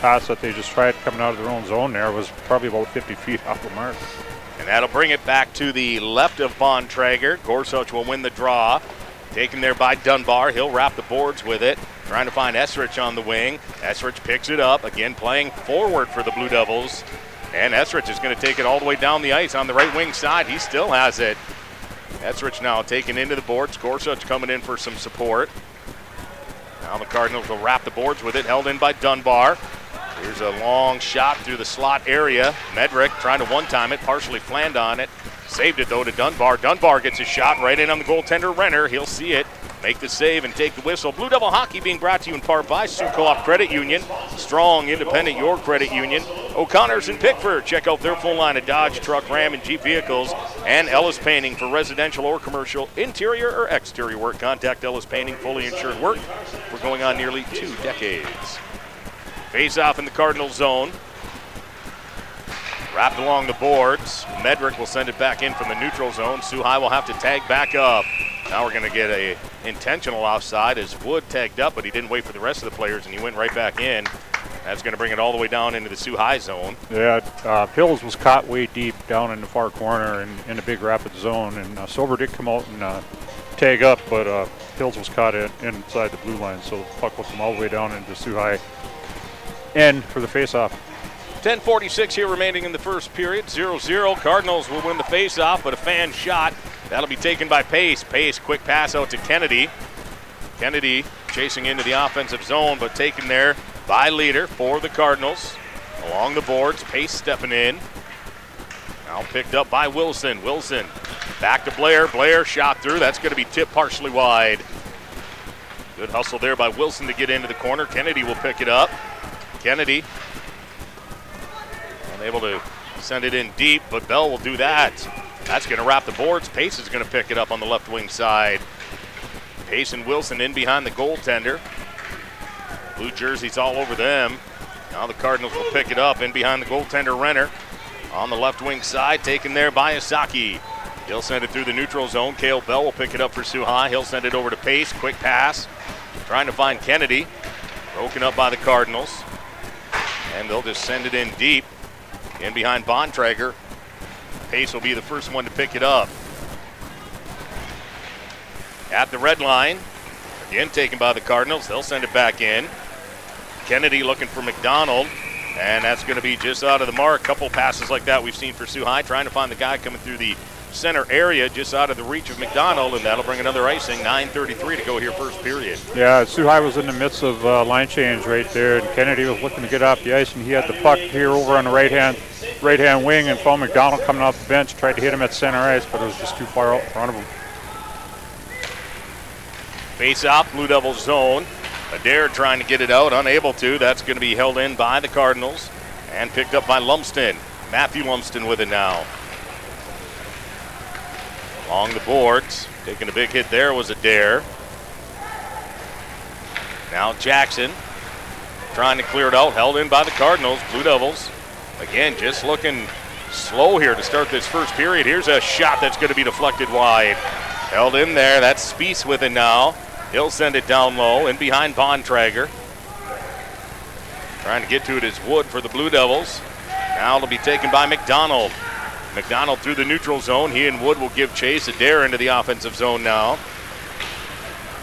pass that they just tried coming out of their own zone there was probably about 50 feet off the mark. And that'll bring it back to the left of Bontrager. Gorsuch will win the draw. Taken there by Dunbar. He'll wrap the boards with it. Trying to find Esrich on the wing. Esrich picks it up. Again, playing forward for the Blue Devils. And Esrich is going to take it all the way down the ice on the right wing side. He still has it. Esrich now taken into the boards. Gorsuch coming in for some support. Now the Cardinals will wrap the boards with it, held in by Dunbar. Here's a long shot through the slot area. Medrick trying to one time it, partially flanned on it. Saved it though to Dunbar. Dunbar gets a shot right in on the goaltender Renner. He'll see it, make the save, and take the whistle. Blue Devil Hockey being brought to you in part by Soo Co-op Credit Union. Strong, independent, your credit union. O'Connor's in Pickford. Check out their full line of Dodge, truck, Ram, and Jeep vehicles. And Ellis Painting for residential or commercial, interior or exterior work. Contact Ellis Painting, fully insured work. We're going on nearly two decades. Face off in the Cardinal zone. Wrapped along the boards. Medrick will send it back in from the neutral zone. Soo High will have to tag back up. Now we're going to get a intentional offside as Wood tagged up, but he didn't wait for the rest of the players and he went right back in. That's going to bring it all the way down into the Soo High zone. Yeah, uh, Hills was caught way deep down in the far corner and in the big rapid zone, and uh, Silver did come out and uh, tag up, but uh, Hills was caught in, inside the blue line, so the puck will come all the way down into Soo High end for the faceoff. 10:46 here remaining in the first period. 0-0. Cardinals will win the faceoff, but a fan shot that'll be taken by Pace. Pace, quick pass out to Kennedy. Kennedy chasing into the offensive zone, but taken there by leader for the Cardinals. Along the boards, Pace stepping in. Now picked up by Wilson. Wilson back to Blair. Blair shot through. That's going to be tipped partially wide. Good hustle there by Wilson to get into the corner. Kennedy will pick it up. Kennedy unable to send it in deep, but Bell will do that. That's going to wrap the boards. Pace is going to pick it up on the left wing side. Pace and Wilson in behind the goaltender. Blue jerseys all over them. Now the Cardinals will pick it up in behind the goaltender Renner. On the left wing side, taken there by Asaki. He'll send it through the neutral zone. Kale Bell will pick it up for High. He'll send it over to Pace. Quick pass. Trying to find Kennedy. Broken up by the Cardinals. And they'll just send it in deep. In behind Bontrager. Pace will be the first one to pick it up. At the red line. Again taken by the Cardinals. They'll send it back in. Kennedy looking for McDonald. And that's going to be just out of the mark. A Couple passes like that we've seen for High, trying to find the guy coming through the center area, just out of the reach of McDonald, and that'll bring another icing. 9:33 to go here, first period. Yeah, High was in the midst of uh, line change right there, and Kennedy was looking to get off the ice, and he had the puck here over on the right hand right hand wing, and Paul McDonald coming off the bench tried to hit him at center ice, but it was just too far out in front of him. Face off, Blue Devils zone. Adair trying to get it out, unable to. That's going to be held in by the Cardinals and picked up by Lumsden. Matthew Lumsden with it now. Along the boards, taking a big hit there was Adair. Now Jackson trying to clear it out, held in by the Cardinals. Blue Devils, again, just looking slow here to start this first period. Here's a shot that's going to be deflected wide. Held in there. That's Spees with it now. He'll send it down low and behind Bontrager. Trying to get to it is Wood for the Blue Devils. Now it'll be taken by McDonald. McDonald through the neutral zone. He and Wood will give chase. Adair into the offensive zone now.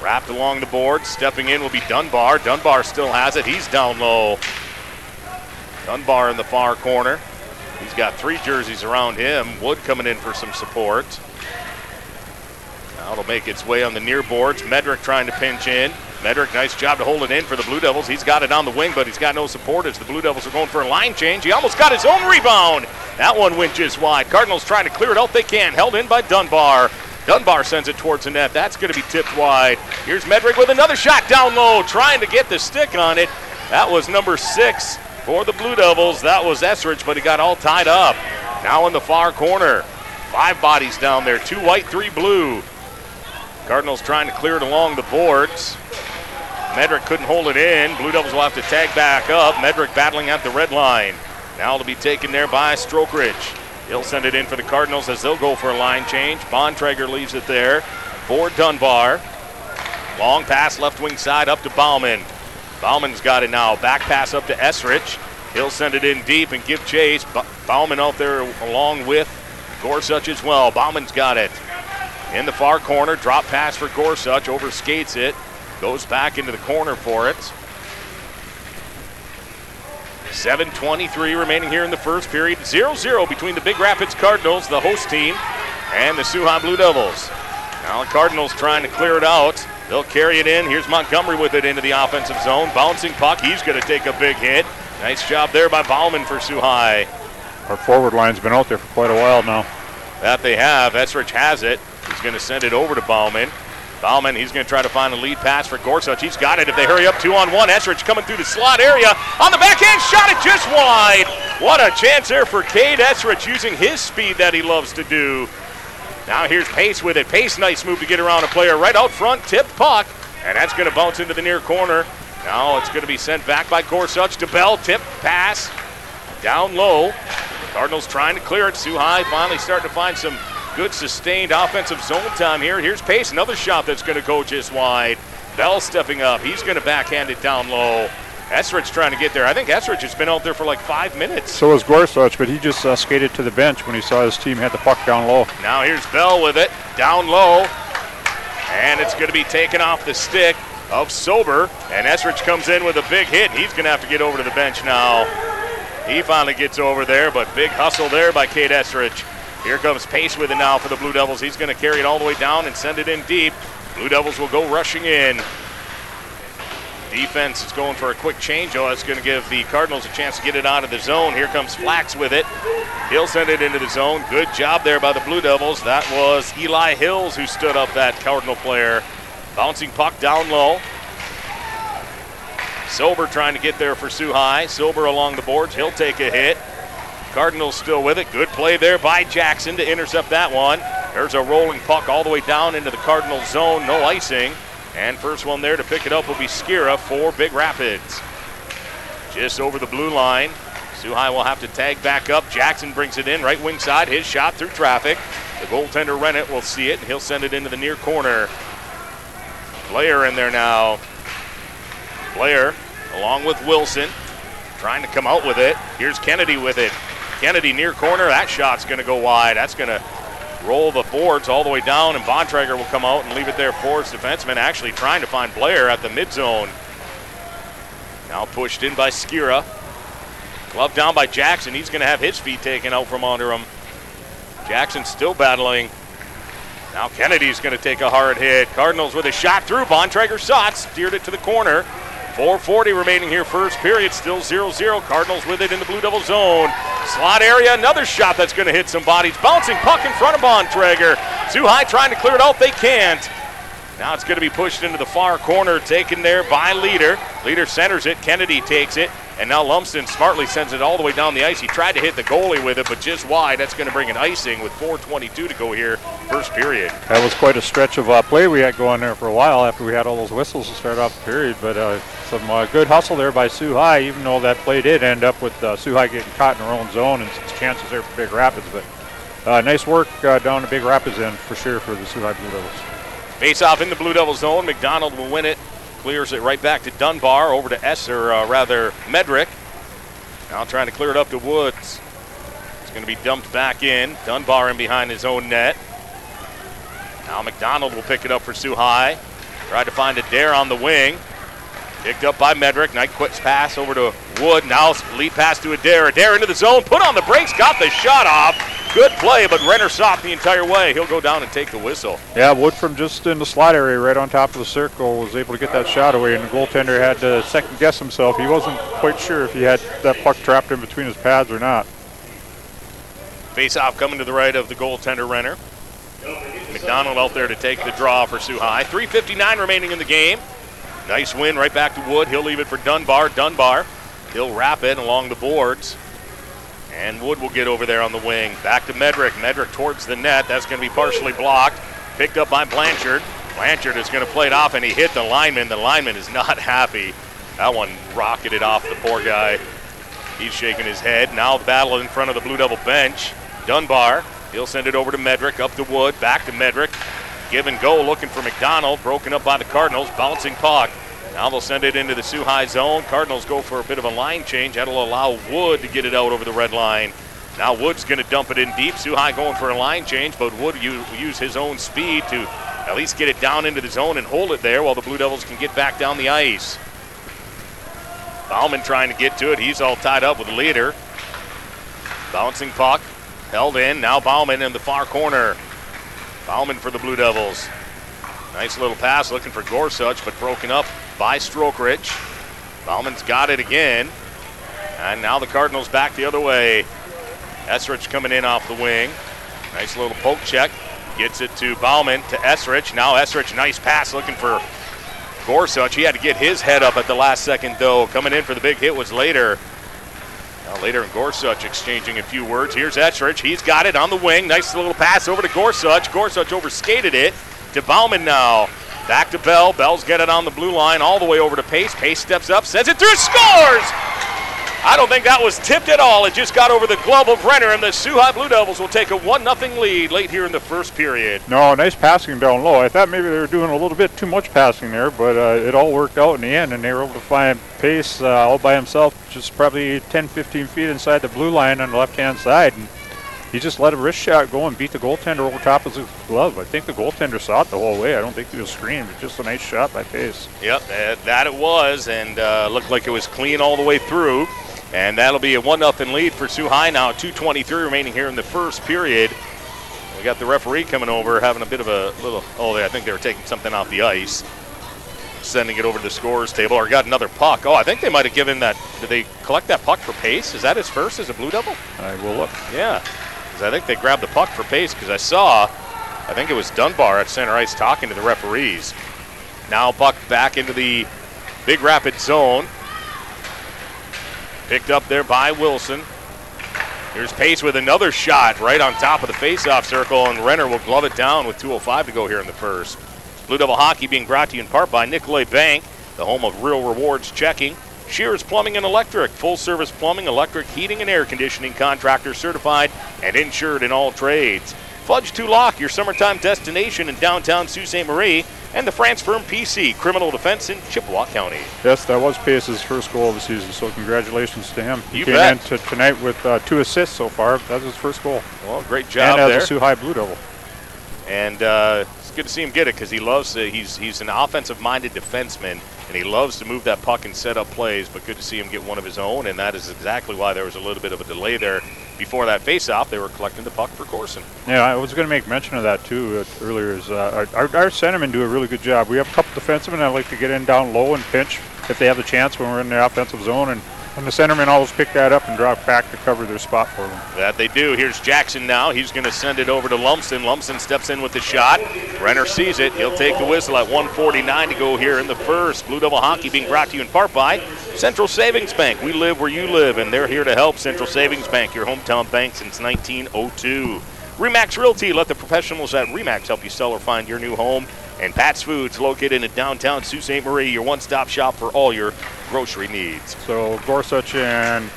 Wrapped along the board. Stepping in will be Dunbar. Dunbar still has it. He's down low. Dunbar in the far corner. He's got three jerseys around him. Wood coming in for some support. Now it'll make its way on the near boards. Medrick trying to pinch in. Medrick, nice job to hold it in for the Blue Devils. He's got it on the wing, but he's got no support as the Blue Devils are going for a line change. He almost got his own rebound. That one went just wide. Cardinals trying to clear it out. They can. Held in by Dunbar. Dunbar sends it towards the net. That's going to be tipped wide. Here's Medrick with another shot down low, trying to get the stick on it. That was number six for the Blue Devils. That was Esrich, but he got all tied up. Now in the far corner. Five bodies down there. Two white, three blue. Cardinals trying to clear it along the boards. Medrick couldn't hold it in. Blue Devils will have to tag back up. Medrick battling at the red line. Now it'll be taken there by Strokeridge. He'll send it in for the Cardinals as they'll go for a line change. Bontrager leaves it there for Dunbar. Long pass left wing side up to Bauman. Bauman's got it now. Back pass up to Esrich. He'll send it in deep and give chase. Bauman out there along with Gorsuch as well. Bauman's got it. In the far corner, drop pass for Gorsuch, overskates it, goes back into the corner for it. 7.23 remaining here in the first period. 0 0 between the Big Rapids Cardinals, the host team, and the High Blue Devils. Now the Cardinals trying to clear it out. They'll carry it in. Here's Montgomery with it into the offensive zone. Bouncing puck. He's going to take a big hit. Nice job there by Bauman for High. Our forward line's been out there for quite a while now. That they have. Esrich has it. He's going to send it over to Bauman. Bauman, he's going to try to find a lead pass for Gorsuch. He's got it if they hurry up two on one. Esrich coming through the slot area. On the backhand, shot it just wide. What a chance there for Cade Esrich using his speed that he loves to do. Now here's Pace with it. Pace, nice move to get around a player right out front. Tip puck, and that's going to bounce into the near corner. Now it's going to be sent back by Gorsuch to Bell. Tip pass down low. Cardinals trying to clear it. Soo High finally starting to find some Good sustained offensive zone time here. Here's Pace, another shot that's going to go just wide. Bell stepping up. He's going to backhand it down low. Esrich trying to get there. I think Esrich has been out there for like five minutes. So is Gorsuch, but he just uh, skated to the bench when he saw his team had the puck down low. Now here's Bell with it, down low. And it's going to be taken off the stick of Sober. And Esrich comes in with a big hit. He's going to have to get over to the bench now. He finally gets over there, but big hustle there by Cade Esrich. Here comes Pace with it now for the Blue Devils. He's going to carry it all the way down and send it in deep. Blue Devils will go rushing in. Defense is going for a quick change. Oh, that's going to give the Cardinals a chance to get it out of the zone. Here comes Flax with it. He'll send it into the zone. Good job there by the Blue Devils. That was Eli Hills who stood up that Cardinal player. Bouncing puck down low. Silver trying to get there for High. Silver along the boards. He'll take a hit. Cardinals still with it. Good play there by Jackson to intercept that one. There's a rolling puck all the way down into the Cardinal zone. No icing. And first one there to pick it up will be Skira for Big Rapids. Just over the blue line. High will have to tag back up. Jackson brings it in right wing side. His shot through traffic. The goaltender Renner will see it and he'll send it into the near corner. Blair in there now. Blair along with Wilson trying to come out with it. Here's Kennedy with it. Kennedy near corner. That shot's going to go wide. That's going to roll the boards all the way down, and Bontrager will come out and leave it there for his defenseman, actually trying to find Blair at the mid zone. Now pushed in by Skira. Glove down by Jackson. He's going to have his feet taken out from under him. Jackson still battling. Now Kennedy's going to take a hard hit. Cardinals with a shot through. Bontrager shot, steered it to the corner. 440 remaining here first period, still 0-0. Cardinals with it in the Blue Devil zone. Slot area, another shot that's going to hit some bodies. Bouncing puck in front of Bontrager. Soo High trying to clear it out, they can't. Now it's going to be pushed into the far corner, taken there by Leader. Leader centers it, Kennedy takes it, and now Lumsden smartly sends it all the way down the ice. He tried to hit the goalie with it, but just wide. That's going to bring an icing with 4.22 to go here, first period. That was quite a stretch of uh, play we had going there for a while after we had all those whistles to start off the period, but uh, some uh, good hustle there by Soo High, even though that play did end up with uh, Soo High getting caught in their own zone and some chances there for Big Rapids. But uh, nice work uh, down to Big Rapids end for sure for the Soo High Blue Devils. Face off in the Blue Devil zone. McDonald will win it. Clears it right back to Dunbar over to Esser, uh, rather Medrick. Now trying to clear it up to Woods. It's going to be dumped back in. Dunbar in behind his own net. Now McDonald will pick it up for High. Tried to find a dare on the wing. Picked up by Medrick. Knight quits pass over to Wood. Now lead pass to Adair. Adair into the zone. Put on the brakes. Got the shot off. Good play, but Renner stopped the entire way. He'll go down and take the whistle. Yeah, Wood from just in the slot area right on top of the circle was able to get that shot away, and the goaltender had to second guess himself. He wasn't quite sure if he had that puck trapped in between his pads or not. Face off coming to the right of the goaltender Renner. McDonald out there to take the draw for Soo High. 3.59 remaining in the game. Nice win right back to Wood. He'll leave it for Dunbar. Dunbar, he'll wrap it along the boards. And Wood will get over there on the wing. Back to Medrick. Medrick towards the net. That's going to be partially blocked. Picked up by Blanchard. Blanchard is going to play it off, and he hit the lineman. The lineman is not happy. That one rocketed off the poor guy. He's shaking his head. Now battle in front of the Blue Devil bench. Dunbar. He'll send it over to Medrick. Up to Wood. Back to Medrick. Give and go looking for McDonald. Broken up by the Cardinals. Bouncing puck. Now they'll send it into the Soo High zone. Cardinals go for a bit of a line change. That'll allow Wood to get it out over the red line. Now Wood's going to dump it in deep. Soo High going for a line change, but Wood use his own speed to at least get it down into the zone and hold it there while the Blue Devils can get back down the ice. Bauman trying to get to it. He's all tied up with the leader. Bouncing puck, held in. Now Bauman in the far corner. Bauman for the Blue Devils. Nice little pass looking for Gorsuch, but broken up by Strokeridge. Bauman's got it again. And now the Cardinals back the other way. Esrich coming in off the wing. Nice little poke check. Gets it to Bauman to Esrich. Now Esrich, nice pass looking for Gorsuch. He had to get his head up at the last second, though. Coming in for the big hit was Leader. Now Leader in Gorsuch exchanging a few words. Here's Esrich. He's got it on the wing. Nice little pass over to Gorsuch. Gorsuch overskated it to Bauman now. Back to Bell. Bell's get it on the blue line all the way over to Pace. Pace steps up, sends it through, scores! I don't think that was tipped at all. It just got over the glove of Renner, and the Soo High Blue Devils will take a 1 0 lead late here in the first period. No, nice passing down low. I thought maybe they were doing a little bit too much passing there, but uh, it all worked out in the end, and they were able to find Pace uh, all by himself, just probably 10 15 feet inside the blue line on the left hand side. And he just let a wrist shot go and beat the goaltender over top of his glove. I think the goaltender saw it the whole way. I don't think he was screened. It's just a nice shot by Pace. Yep, that it was, and uh, looked like it was clean all the way through. And that'll be a 1 0 lead for Soo High now. 2.23 remaining here in the first period. We got the referee coming over, having a bit of a little. Oh, I think they were taking something off the ice. Sending it over to the scores table, or got another puck. Oh, I think they might have given that. Did they collect that puck for Pace? Is that his first as a Blue Devil? I will look. Yeah, because I think they grabbed the puck for Pace. Because I saw, I think it was Dunbar at center ice talking to the referees. Now puck back into the Big Rapid zone. Picked up there by Wilson. Here's Pace with another shot right on top of the faceoff circle, and Renner will glove it down with 2.05 to go here in the first. Blue Devil Hockey being brought to you in part by Nicolet Bank, the home of real rewards checking. Shears Plumbing and Electric, full service plumbing, electric, heating, and air conditioning contractor certified and insured in all trades. Fudge to Lock, your summertime destination in downtown Sault Ste. Marie, and the France firm PC, criminal defense in Chippewa County. Yes, that was Pace's first goal of the season, so congratulations to him. He came bet. in to tonight with uh, two assists so far. That's his first goal. Well, great job and as a Soo High Blue Devil. And uh, good to see him get it because he loves. Uh, he's he's an offensive-minded defenseman, and he loves to move that puck and set up plays. But good to see him get one of his own, and that is exactly why there was a little bit of a delay there before that face-off. They were collecting the puck for Corson. Yeah, I was going to make mention of that too uh, earlier. Is uh, our, our, our centermen do a really good job. We have a couple defensemen that like to get in down low and pinch if they have the chance when we're in the offensive zone, and, and the centermen always pick that up and drop back to cover their spot for them. That they do. Here's Jackson now. He's going to send it over to Lumsden. Lumsden steps in with the shot. Renner sees it. He'll take the whistle at 149 to go here in the first. Blue Devil Hockey being brought to you in part by Central Savings Bank. We live where you live, and they're here to help Central Savings Bank, your hometown bank since 1902. Remax Realty, let the professionals at Remax help you sell or find your new home. And Pat's Foods, located in downtown Sault Ste. Marie, your one stop shop for all your grocery needs. So Gorsuch and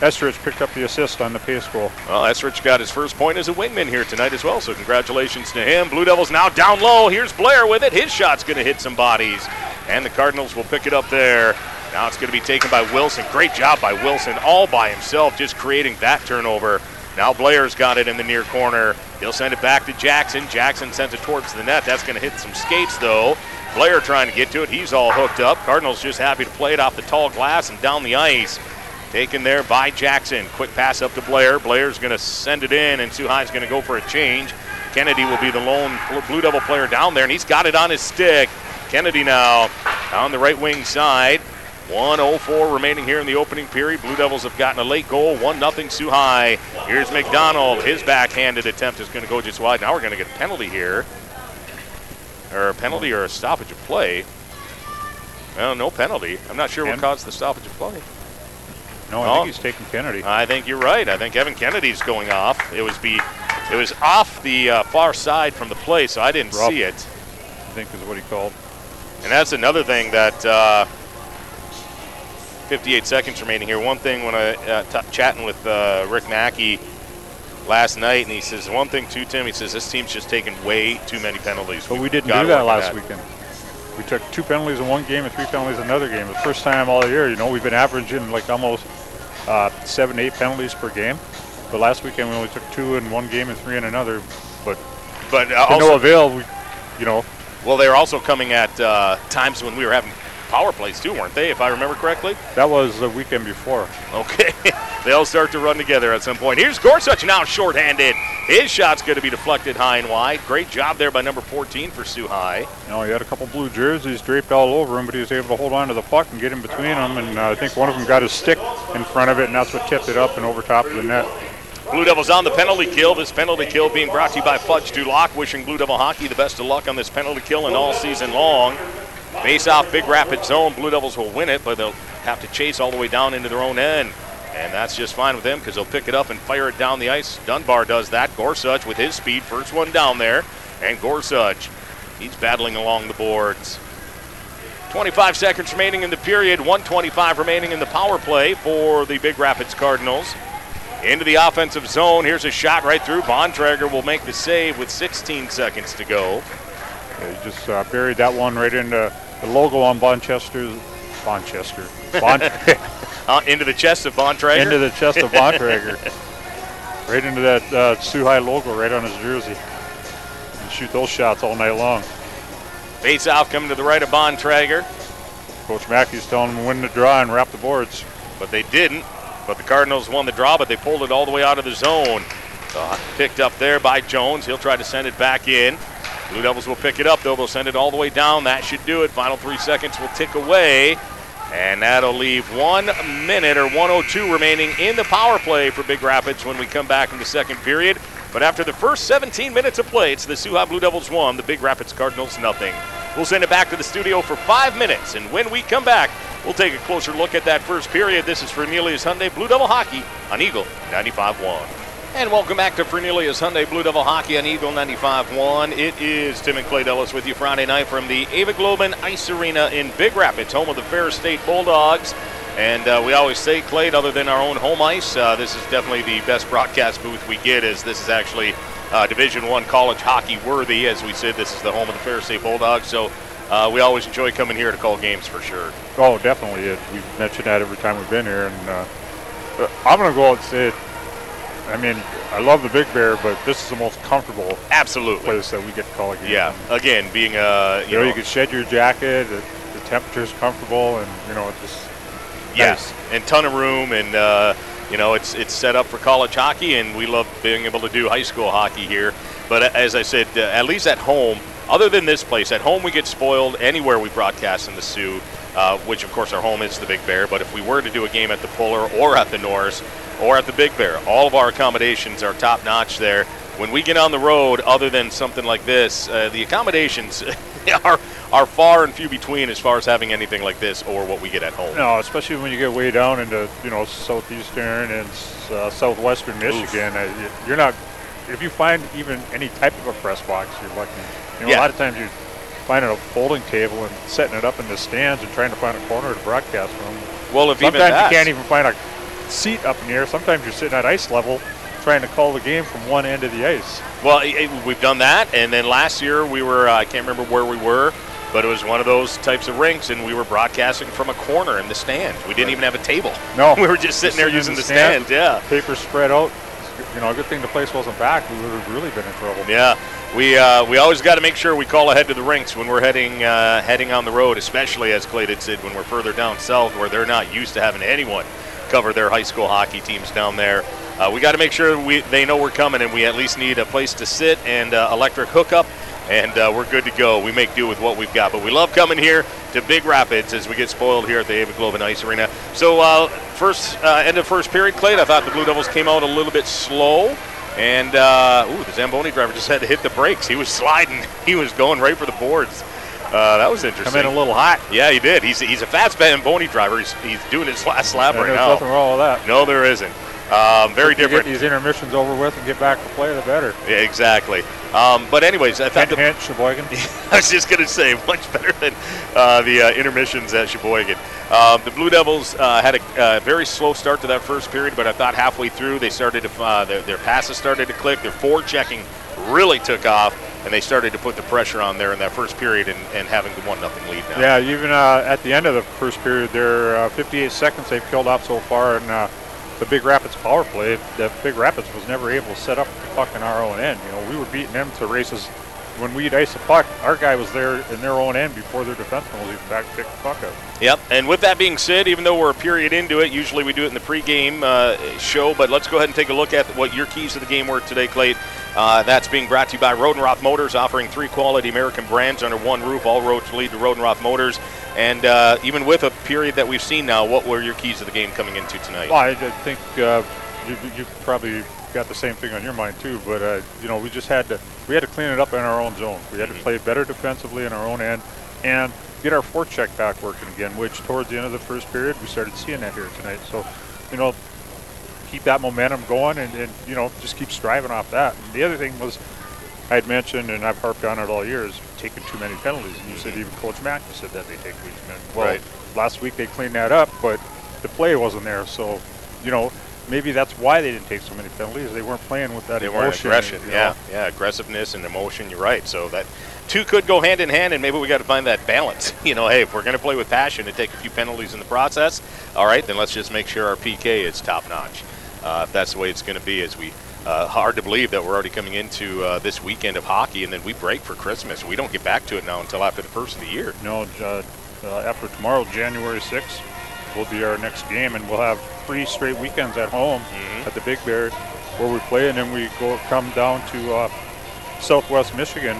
Esrich picked up the assist on the pace goal. Well, Esrich got his first point as a wingman here tonight as well, so congratulations to him. Blue Devils now down low. Here's Blair with it. His shot's going to hit some bodies, and the Cardinals will pick it up there. Now it's going to be taken by Wilson. Great job by Wilson, all by himself, just creating that turnover. Now Blair's got it in the near corner. He'll send it back to Jackson. Jackson sends it towards the net. That's going to hit some skates, though. Blair trying to get to it. He's all hooked up. Cardinals just happy to play it off the tall glass and down the ice. Taken there by Jackson. Quick pass up to Blair. Blair's going to send it in, and High's going to go for a change. Kennedy will be the lone Blue Devil player down there, and he's got it on his stick. Kennedy now on the right wing side. 104 remaining here in the opening period. Blue Devils have gotten a late goal, 1 0 Soo High. Here's McDonald. His backhanded attempt is going to go just wide. Now we're going to get a penalty here. Or a penalty or a stoppage of play. Well, no penalty. I'm not sure what caused the stoppage of play. No, I Oh. think he's taking Kennedy. I think you're right. I think Evan Kennedy's going off. It was be, it was off the uh, far side from the play, so I didn't Rough. see it. I think is what he called. And that's another thing that uh, 58 seconds remaining here. One thing when I uh, t- chatting with uh, Rick Mackey last night, and he says one thing too, Tim. He says this team's just taking way too many penalties. But we We've didn't do that last weekend. we took two penalties in one game and three penalties in another game. The first time all year, you know, we've been averaging like almost uh, seven, eight penalties per game. But last weekend we only took two in one game and three in another. But But uh, to no avail. We, you know, well, they were also coming at uh, times when we were having power plays too, weren't they? If I remember correctly. that was the weekend before. Okay, they'll start to run together at some point. Here's Gorsuch now shorthanded. His shot's going to be deflected high and wide. Great job there by number 14 for Soo High. You know, he had a couple blue jerseys draped all over him, but he was able to hold on to the puck and get in between them. And uh, I think one of them got his stick in front of it, and that's what tipped it up and over top of the net. Blue Devils on the penalty kill. This penalty kill being brought to you by Fudge Duloc. Wishing Blue Devil hockey the best of luck on this penalty kill and all season long. Face off Big Rapid zone. Blue Devils will win it, but they'll have to chase all the way down into their own end. And that's just fine with them because they'll pick it up and fire it down the ice. Dunbar does that. Gorsuch with his speed, first one down there. And Gorsuch, he's battling along the boards. 25 seconds remaining in the period, 125 remaining in the power play for the Big Rapids Cardinals. Into the offensive zone. Here's a shot right through. Bontrager will make the save with 16 seconds to go. Yeah, he just uh, buried that one right into the logo on Bonchester's. Bonchester. Bon, Uh, into the chest of Bontrager. into the chest of Bontrager. right into that uh, Soo High logo right on his jersey. And shoot those shots all night long. Face off coming to the right of Bontrager, Coach Mackey's telling him when to win the draw and wrap the boards. but they didn't. But the Cardinals won the draw, but they pulled it all the way out of the zone. Uh, picked up there by Jones. He'll try to send it back in. Blue Devils will pick it up, though. They'll send it all the way down. That should do it. Final three seconds will tick away. And that'll leave one minute or 102 remaining in the power play for Big Rapids when we come back in the second period. But after the first 17 minutes of play, it's the High Blue Devils one, the Big Rapids Cardinals nothing. We'll send it back to the studio for five minutes, and when we come back, we'll take a closer look at that first period. This is Fernelius Hyundai Blue Devil Hockey on Eagle 95.1. And welcome back to Fernelius Hyundai Blue Devil Hockey on Eagle 95.1. It is Tim and Clay Ellis with you Friday night from the Ewigleben Ice Arena in Big Rapids, home of the Ferris State Bulldogs. And uh, we always say, Clay, other than our own home ice, uh, this is definitely the best broadcast booth we get. As this is actually uh, Division One college hockey worthy, as we said, this is the home of the Ferris State Bulldogs. So uh, we always enjoy coming here to call games for sure. Oh, definitely. We've mentioned that every time we've been here. And uh, I'm going to go out and say it. I mean, I love the Big Bear, but this is the most comfortable Absolutely. place that we get to call a game. Yeah. Again, being a You know, you can shed your jacket. The, the temperature's comfortable, and you know, it's just Yes, and ton of room, and uh, you know it's it's set up for college hockey, and we love being able to do high school hockey here. But uh, as I said, uh, at least at home, other than this place, at home we get spoiled anywhere we broadcast in the Soo, uh, which of course our home is the Big Bear. But if we were to do a game at the Pullar or at the Norris or at the Big Bear, all of our accommodations are top notch there. When we get on the road, other than something like this, uh, the accommodations are are far and few between as far as having anything like this or what we get at home. no, especially when you get way down into you know southeastern and uh, southwestern Michigan. Uh, you're not. If you find even any type of a press box, you're lucky. You know, Yeah. a lot of times you're finding a folding table and setting it up in the stands and trying to find a corner to broadcast from. Well, if even Sometimes that, you can't even find a seat up in the air. Sometimes you're sitting at ice level trying to call the game from one end of the ice. Well, i- i- we've done that, and then last year we were, uh, I can't remember where we were, but it was one of those types of rinks, and we were broadcasting from a corner in the stand. We didn't even have a table. No, We were just sitting there in using the stand, yeah. Paper spread out. You know, a good thing the place wasn't back. We would have really been in trouble. Yeah, we uh, we always got to make sure we call ahead to the rinks when we're heading uh, heading on the road, especially as Clay did said when we're further down south where they're not used to having anyone cover their high school hockey teams down there. Uh, we got to make sure we they know we're coming, and we at least need a place to sit and uh, electric hookup, and uh, we're good to go. We make do with what we've got, but we love coming here to Big Rapids as we get spoiled here at the Ewigleben Ice Arena. So uh, first uh, end of first period, Clay. I thought the Blue Devils came out a little bit slow. And uh, ooh, the Zamboni driver just had to hit the brakes. He was sliding. He was going right for the boards. Uh, that was Come interesting. in a little hot. yeah, he did. He's, he's a fast Zamboni driver. He's, he's doing his last lap And right there's now. nothing wrong with that. No, there isn't. Um, very You get different. these intermissions over with and get back to play, the better. Yeah, exactly. Um, but anyways, I thought Hint, the, hint, Cheboygan. I was just going to say much better than uh, the uh, intermissions at Cheboygan. Um, the Blue Devils uh, had a uh, very slow start to that first period, but I thought halfway through they started to uh, their, their passes started to click. Their forward checking really took off and they started to put the pressure on there in that first period and, and having the one nothing lead now. Yeah, even uh, at the end of the first period, there uh, 58 seconds they've killed off so far, and uh, the Big Rapids power play, the Big Rapids was never able to set up the puck in our own end. You know, we were beating them to races when we'd ice the puck, our guy was there in their own end before their defenseman was even back to pick the puck up. Yep, and with that being said, even though we're a period into it, usually we do it in the pregame uh, show, but let's go ahead and take a look at what your keys to the game were today, Clayton. Uh, that's being brought to you by Rodenroth Motors, offering three quality American brands under one roof. All roads lead to Rodenroth Motors. And uh, even with a period that we've seen now, what were your keys to the game coming into tonight? Well, I, I think uh, you, you probably got the same thing on your mind too. But uh, you know, we just had to we had to clean it up in our own zone. We had to play better defensively in our own end, and get our forecheck back working again. Which towards the end of the first period, we started seeing that here tonight. So, you know, keep that momentum going, and, and you know, just keep striving off that. And the other thing was. I had mentioned, and I've harped on it all years, taking too many penalties. And you said even Coach Mack said that they take too many. Well, Right. last week they cleaned that up, but the play wasn't there. So, you know, maybe that's why they didn't take so many penalties. They weren't playing with that They emotion. weren't aggression. you Yeah, know. yeah, aggressiveness and emotion. You're right. So that two could go hand in hand, and maybe we got to find that balance. You know, hey, if we're going to play with passion and take a few penalties in the process, all right, then let's just make sure our PK is top notch. Uh, if that's the way it's going to be, as we. Uh, hard to believe that we're already coming into uh, this weekend of hockey, and then we break for Christmas. We don't get back to it now until after the first of the year. No, uh, uh, after tomorrow, January 6th, will be our next game, and we'll have three straight weekends at home Mm-hmm. at the Big Bear where we play, and then we go come down to uh, Southwest Michigan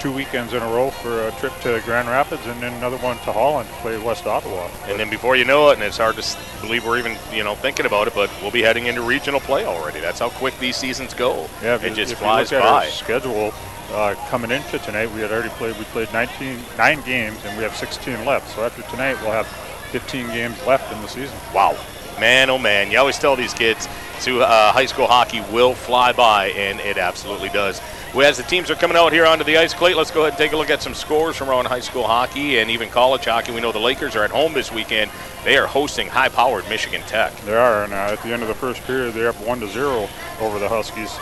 two weekends in a row for a trip to Grand Rapids, and then another one to Holland to play West Ottawa. And then before you know it, and it's hard to believe we're even you know thinking about it, but we'll be heading into regional play already. That's how quick these seasons go. Yeah, it just flies you look at our by. schedule uh, coming into tonight, we had already played. We played 19, nine games, and we have 16 left. So after tonight, we'll have 15 games left in the season. Wow, man, oh man! You always tell these kids to uh, high school hockey will fly by, and it absolutely does. Well, as the teams are coming out here onto the ice, Clay, let's go ahead and take a look at some scores from around high school hockey and even college hockey. We know the Lakers are at home this weekend. They are hosting high-powered Michigan Tech. They are, and uh, at the end of the first period, they're up one to zero over the Huskies.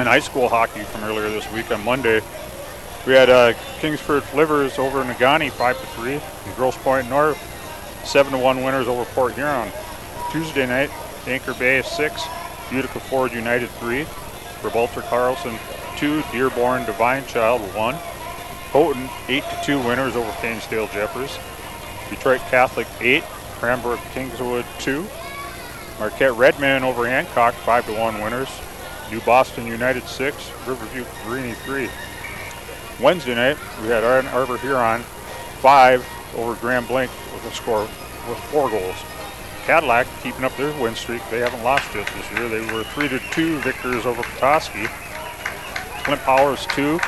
In high school hockey from earlier this week on Monday, we had uh, Kingsford Flivers over Negaunee five to three, and Grosse Pointe North seven to one winners over Port Huron. Tuesday night, Anchor Bay six, Utica Ford United three, Gibraltar Carlson two, Dearborn Divine Child one, Houghton eight to two winners over Painesdale Jeffers. Detroit Catholic 8, Cranbrook Kingswood 2, Marquette Redman over Hancock 5 to 1 winners, New Boston United 6, Riverview Greeny 3. Wednesday night, we had Ar- Arbor Huron 5 over Grand Blanc with a score with 4 goals. Cadillac keeping up their win streak. They haven't lost yet this year. They were 3 to 2 victors over Petoskey. Flint Powers 2,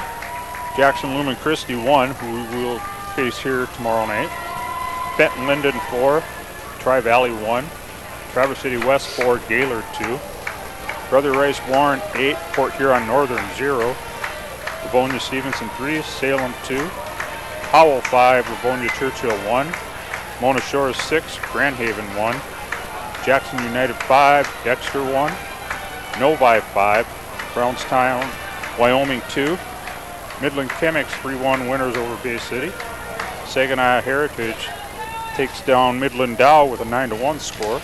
Jackson Lumen Christi 1, who we will face here tomorrow night. Benton Linden 4, Tri Valley 1, Traverse City West 4, Gaylord 2, Brother Rice Warren 8, Port Huron Northern 0, Livonia Stevenson 3, Salem 2, Howell 5, Livonia Churchill 1, Mona Shores 6, Grand Haven 1, Jackson United 5, Dexter 1, Novi 5, Brownstown, Wyoming 2, Midland Chemics 3-1 winners over Bay City. Saginaw Heritage takes down Midland Dow with a 9 to 1 score.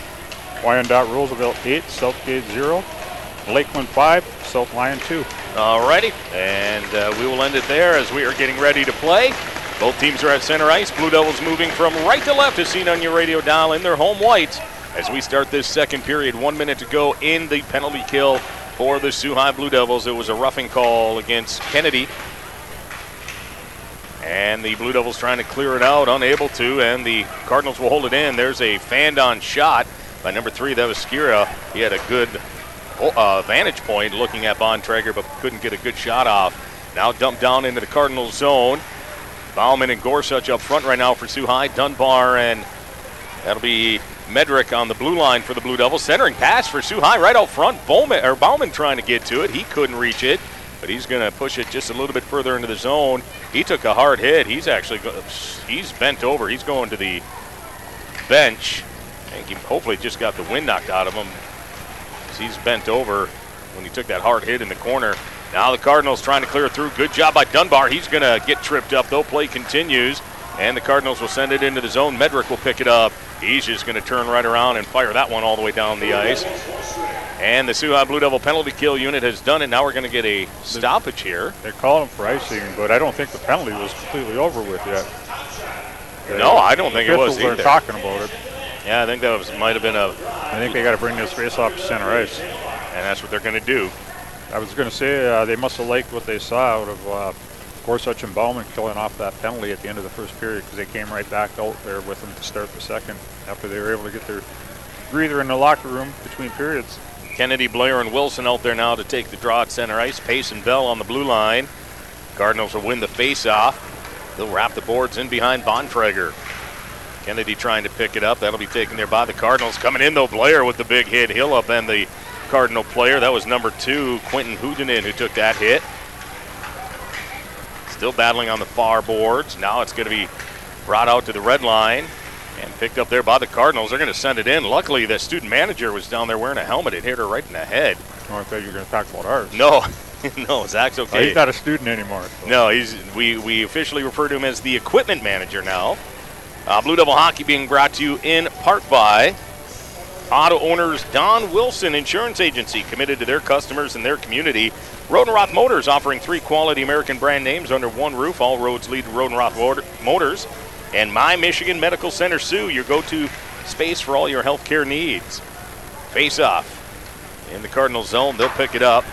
Wyandotte Roosevelt 8, Southgate 0, Lakeland 5, South Lyon 2. Alrighty, and uh, we will end it there as we are getting ready to play. Both teams are at center ice. Blue Devils moving from right to left, as seen on your radio dial in their home whites As we start this second period, one minute to go in the penalty kill for the Soo High Blue Devils. It was a roughing call against Kennedy. And the Blue Devils trying to clear it out, unable to, and the Cardinals will hold it in. There's a fanned on shot by number three, that was Skira. He had a good uh, vantage point looking at Bontrager, but couldn't get a good shot off. Now dumped down into the Cardinals zone. Bauman and Gorsuch up front right now for Soo High. Dunbar and that'll be Medrick on the blue line for the Blue Devils. Centering pass for Soo High right out front. Bowman or Bauman trying to get to it. He couldn't reach it, but he's going to push it just a little bit further into the zone. He took a hard hit. He's actually he's bent over. He's going to the bench. And he hopefully just got the wind knocked out of him. He's bent over when he took that hard hit in the corner. Now the Cardinals trying to clear through. Good job by Dunbar. He's going to get tripped up, though. Play continues. And the Cardinals will send it into the zone. Medrick will pick it up. He's just going to turn right around and fire that one all the way down the ice. And the Soo High Blue Devil penalty kill unit has done it. Now we're going to get a stoppage here. They call him for icing, but I don't think the penalty was completely over with yet. No, I don't think it was either. talking about it. Yeah, I think that was might have been a, I think they got to bring this face off to center ice. and that's what they're going to do. I was going to say uh, they must have liked what they saw out of uh, Gorsuch and Bauman killing off that penalty at the end of the first period because they came right back out there with them to start the second after they were able to get their breather in the locker room between periods. Kennedy, Blair, and Wilson out there now to take the draw at center ice. Pace and Bell on the blue line. Cardinals will win the face-off. They'll wrap the boards in behind Bontrager. Kennedy trying to pick it up. That'll be taken there by the Cardinals. Coming in though, Blair with the big hit. He'll upend the Cardinal player. That was number two, Quentin Houdinin, who took that hit. Still battling on the far boards. Now it's going to be brought out to the red line and picked up there by the Cardinals. They're going to send it in. Luckily, the student manager was down there wearing a helmet. It hit her right in the head. Oh, I thought you were going to talk about ours. No, no, Zach's Oh, okay. he's not a student anymore. so- No, he's we we officially refer to him as the equipment manager now. Uh, Blue Devil hockey being brought to you in part by auto owners Don Wilson Insurance Agency, committed to their customers and their community. Rodenroth Motors offering three quality American brand names under one roof. All roads lead to Rodenroth Motor- Motors. And My Michigan Medical Center Sault, your go-to space for all your healthcare needs. Face off in the Cardinal zone. They'll pick it up.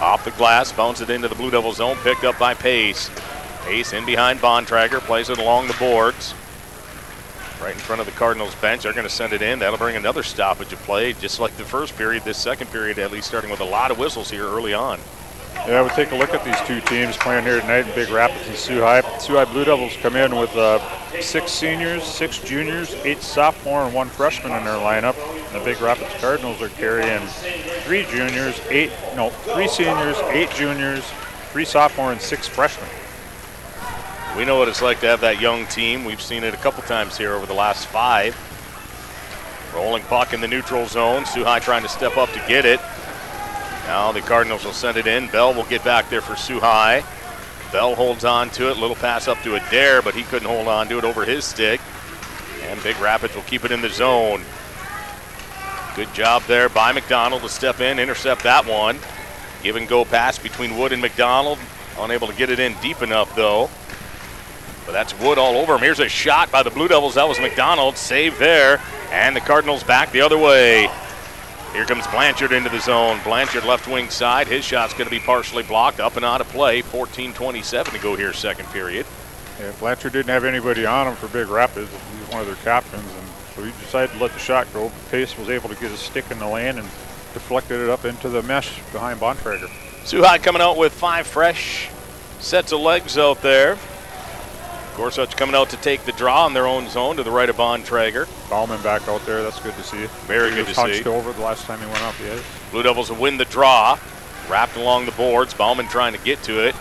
Off the glass, bounce it into the Blue Devil zone, picked up by Pace. Pace in behind Bontrager, plays it along the boards. Right in front of the Cardinals bench. They're going to send it in. That'll bring another stoppage of play, just like the first period, this second period, at least starting with a lot of whistles here early on. Yeah, we'll take a look at these two teams playing here tonight in Big Rapids and Soo High. Soo High Blue Devils come in with uh, six seniors, six juniors, eight sophomore, and one freshman in their lineup. And the Big Rapids Cardinals are carrying three juniors, eight no, three seniors, eight juniors, three sophomore, and six freshmen. We know what it's like to have that young team. We've seen it a couple times here over the last five. Rolling puck in the neutral zone. Soo High trying to step up to get it. Now the Cardinals will send it in. Bell will get back there for Soo High. Bell holds on to it. Little pass up to Adair, but he couldn't hold on to it over his stick. And Big Rapids will keep it in the zone. Good job there by McDonald to step in, intercept that one. Give and go pass between Wood and McDonald. Unable to get it in deep enough, though. But that's Wood all over him. Here's a shot by the Blue Devils. That was McDonald. Save there. And the Cardinals back the other way. Here comes Blanchard into the zone. Blanchard left wing side. His shot's going to be partially blocked. Up and out of play. 14 27 to go here, second period. Yeah, Blanchard didn't have anybody on him for Big Rapids. He was one of their captains, and so he decided to let the shot go. Pace was able to get his stick in the lane and deflected it up into the mesh behind Bontrager. Soo High coming out with five fresh sets of legs out there. Gorsuch coming out to take the draw in their own zone to the right of Bontrager. Bauman back out there. That's good to see. Very he good to see. over the last time he went off the ice. Blue Devils will win the draw. Wrapped along the boards. Bauman trying to get to it.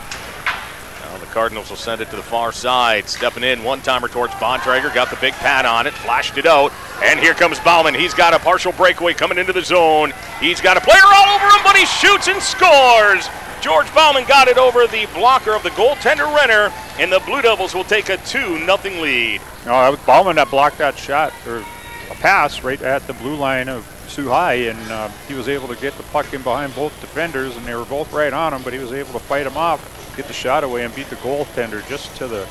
Cardinals will send it to the far side. Stepping in, one timer towards Bontrager. Got the big pad on it. Flashed it out. And here comes Bauman. He's got a partial breakaway coming into the zone. He's got a player all over him, but he shoots and scores. George Bauman got it over the blocker of the goaltender Renner, and the Blue Devils will take a 2 0 lead. No, Bauman that blocked that shot or a pass right at the blue line of Soo High, and uh, he was able to get the puck in behind both defenders, and they were both right on him, but he was able to fight him off, get the shot away, and beat the goaltender just to the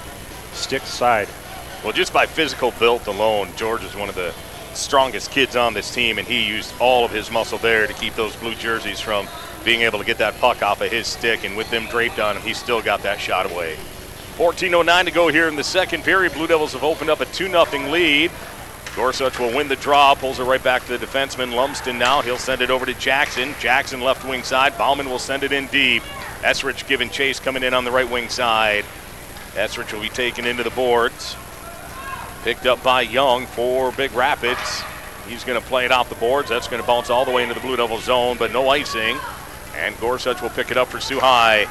stick side. Well, just by physical build alone, George is one of the strongest kids on this team, and he used all of his muscle there to keep those blue jerseys from being able to get that puck off of his stick. And with them draped on him, he still got that shot away. 14.09 to go here in the second period. Blue Devils have opened up a 2 0 lead. Gorsuch will win the draw, pulls it right back to the defenseman Lumsden now. He'll send it over to Jackson. Jackson left wing side. Bauman will send it in deep. Esrich giving chase coming in on the right wing side. Esrich will be taken into the boards. Picked up by Young for Big Rapids. He's going to play it off the boards. That's going to bounce all the way into the Blue Devil zone, but no icing. And Gorsuch will pick it up for High.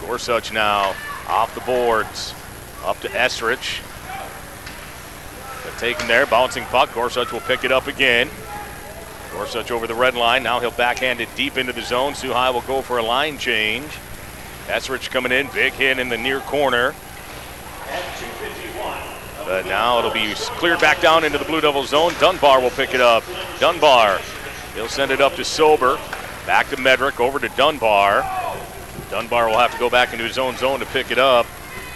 Gorsuch now off the boards. Up to Esrich. Taken there, bouncing puck. Gorsuch will pick it up again. Gorsuch over the red line. Now he'll backhand it deep into the zone. High will go for a line change. Esrich coming in, big hit in the near corner. But now it'll be cleared back down into the Blue Devil zone. Dunbar will pick it up. Dunbar, he'll send it up to Sober. Back to Medrick, over to Dunbar. Dunbar will have to go back into his own zone to pick it up.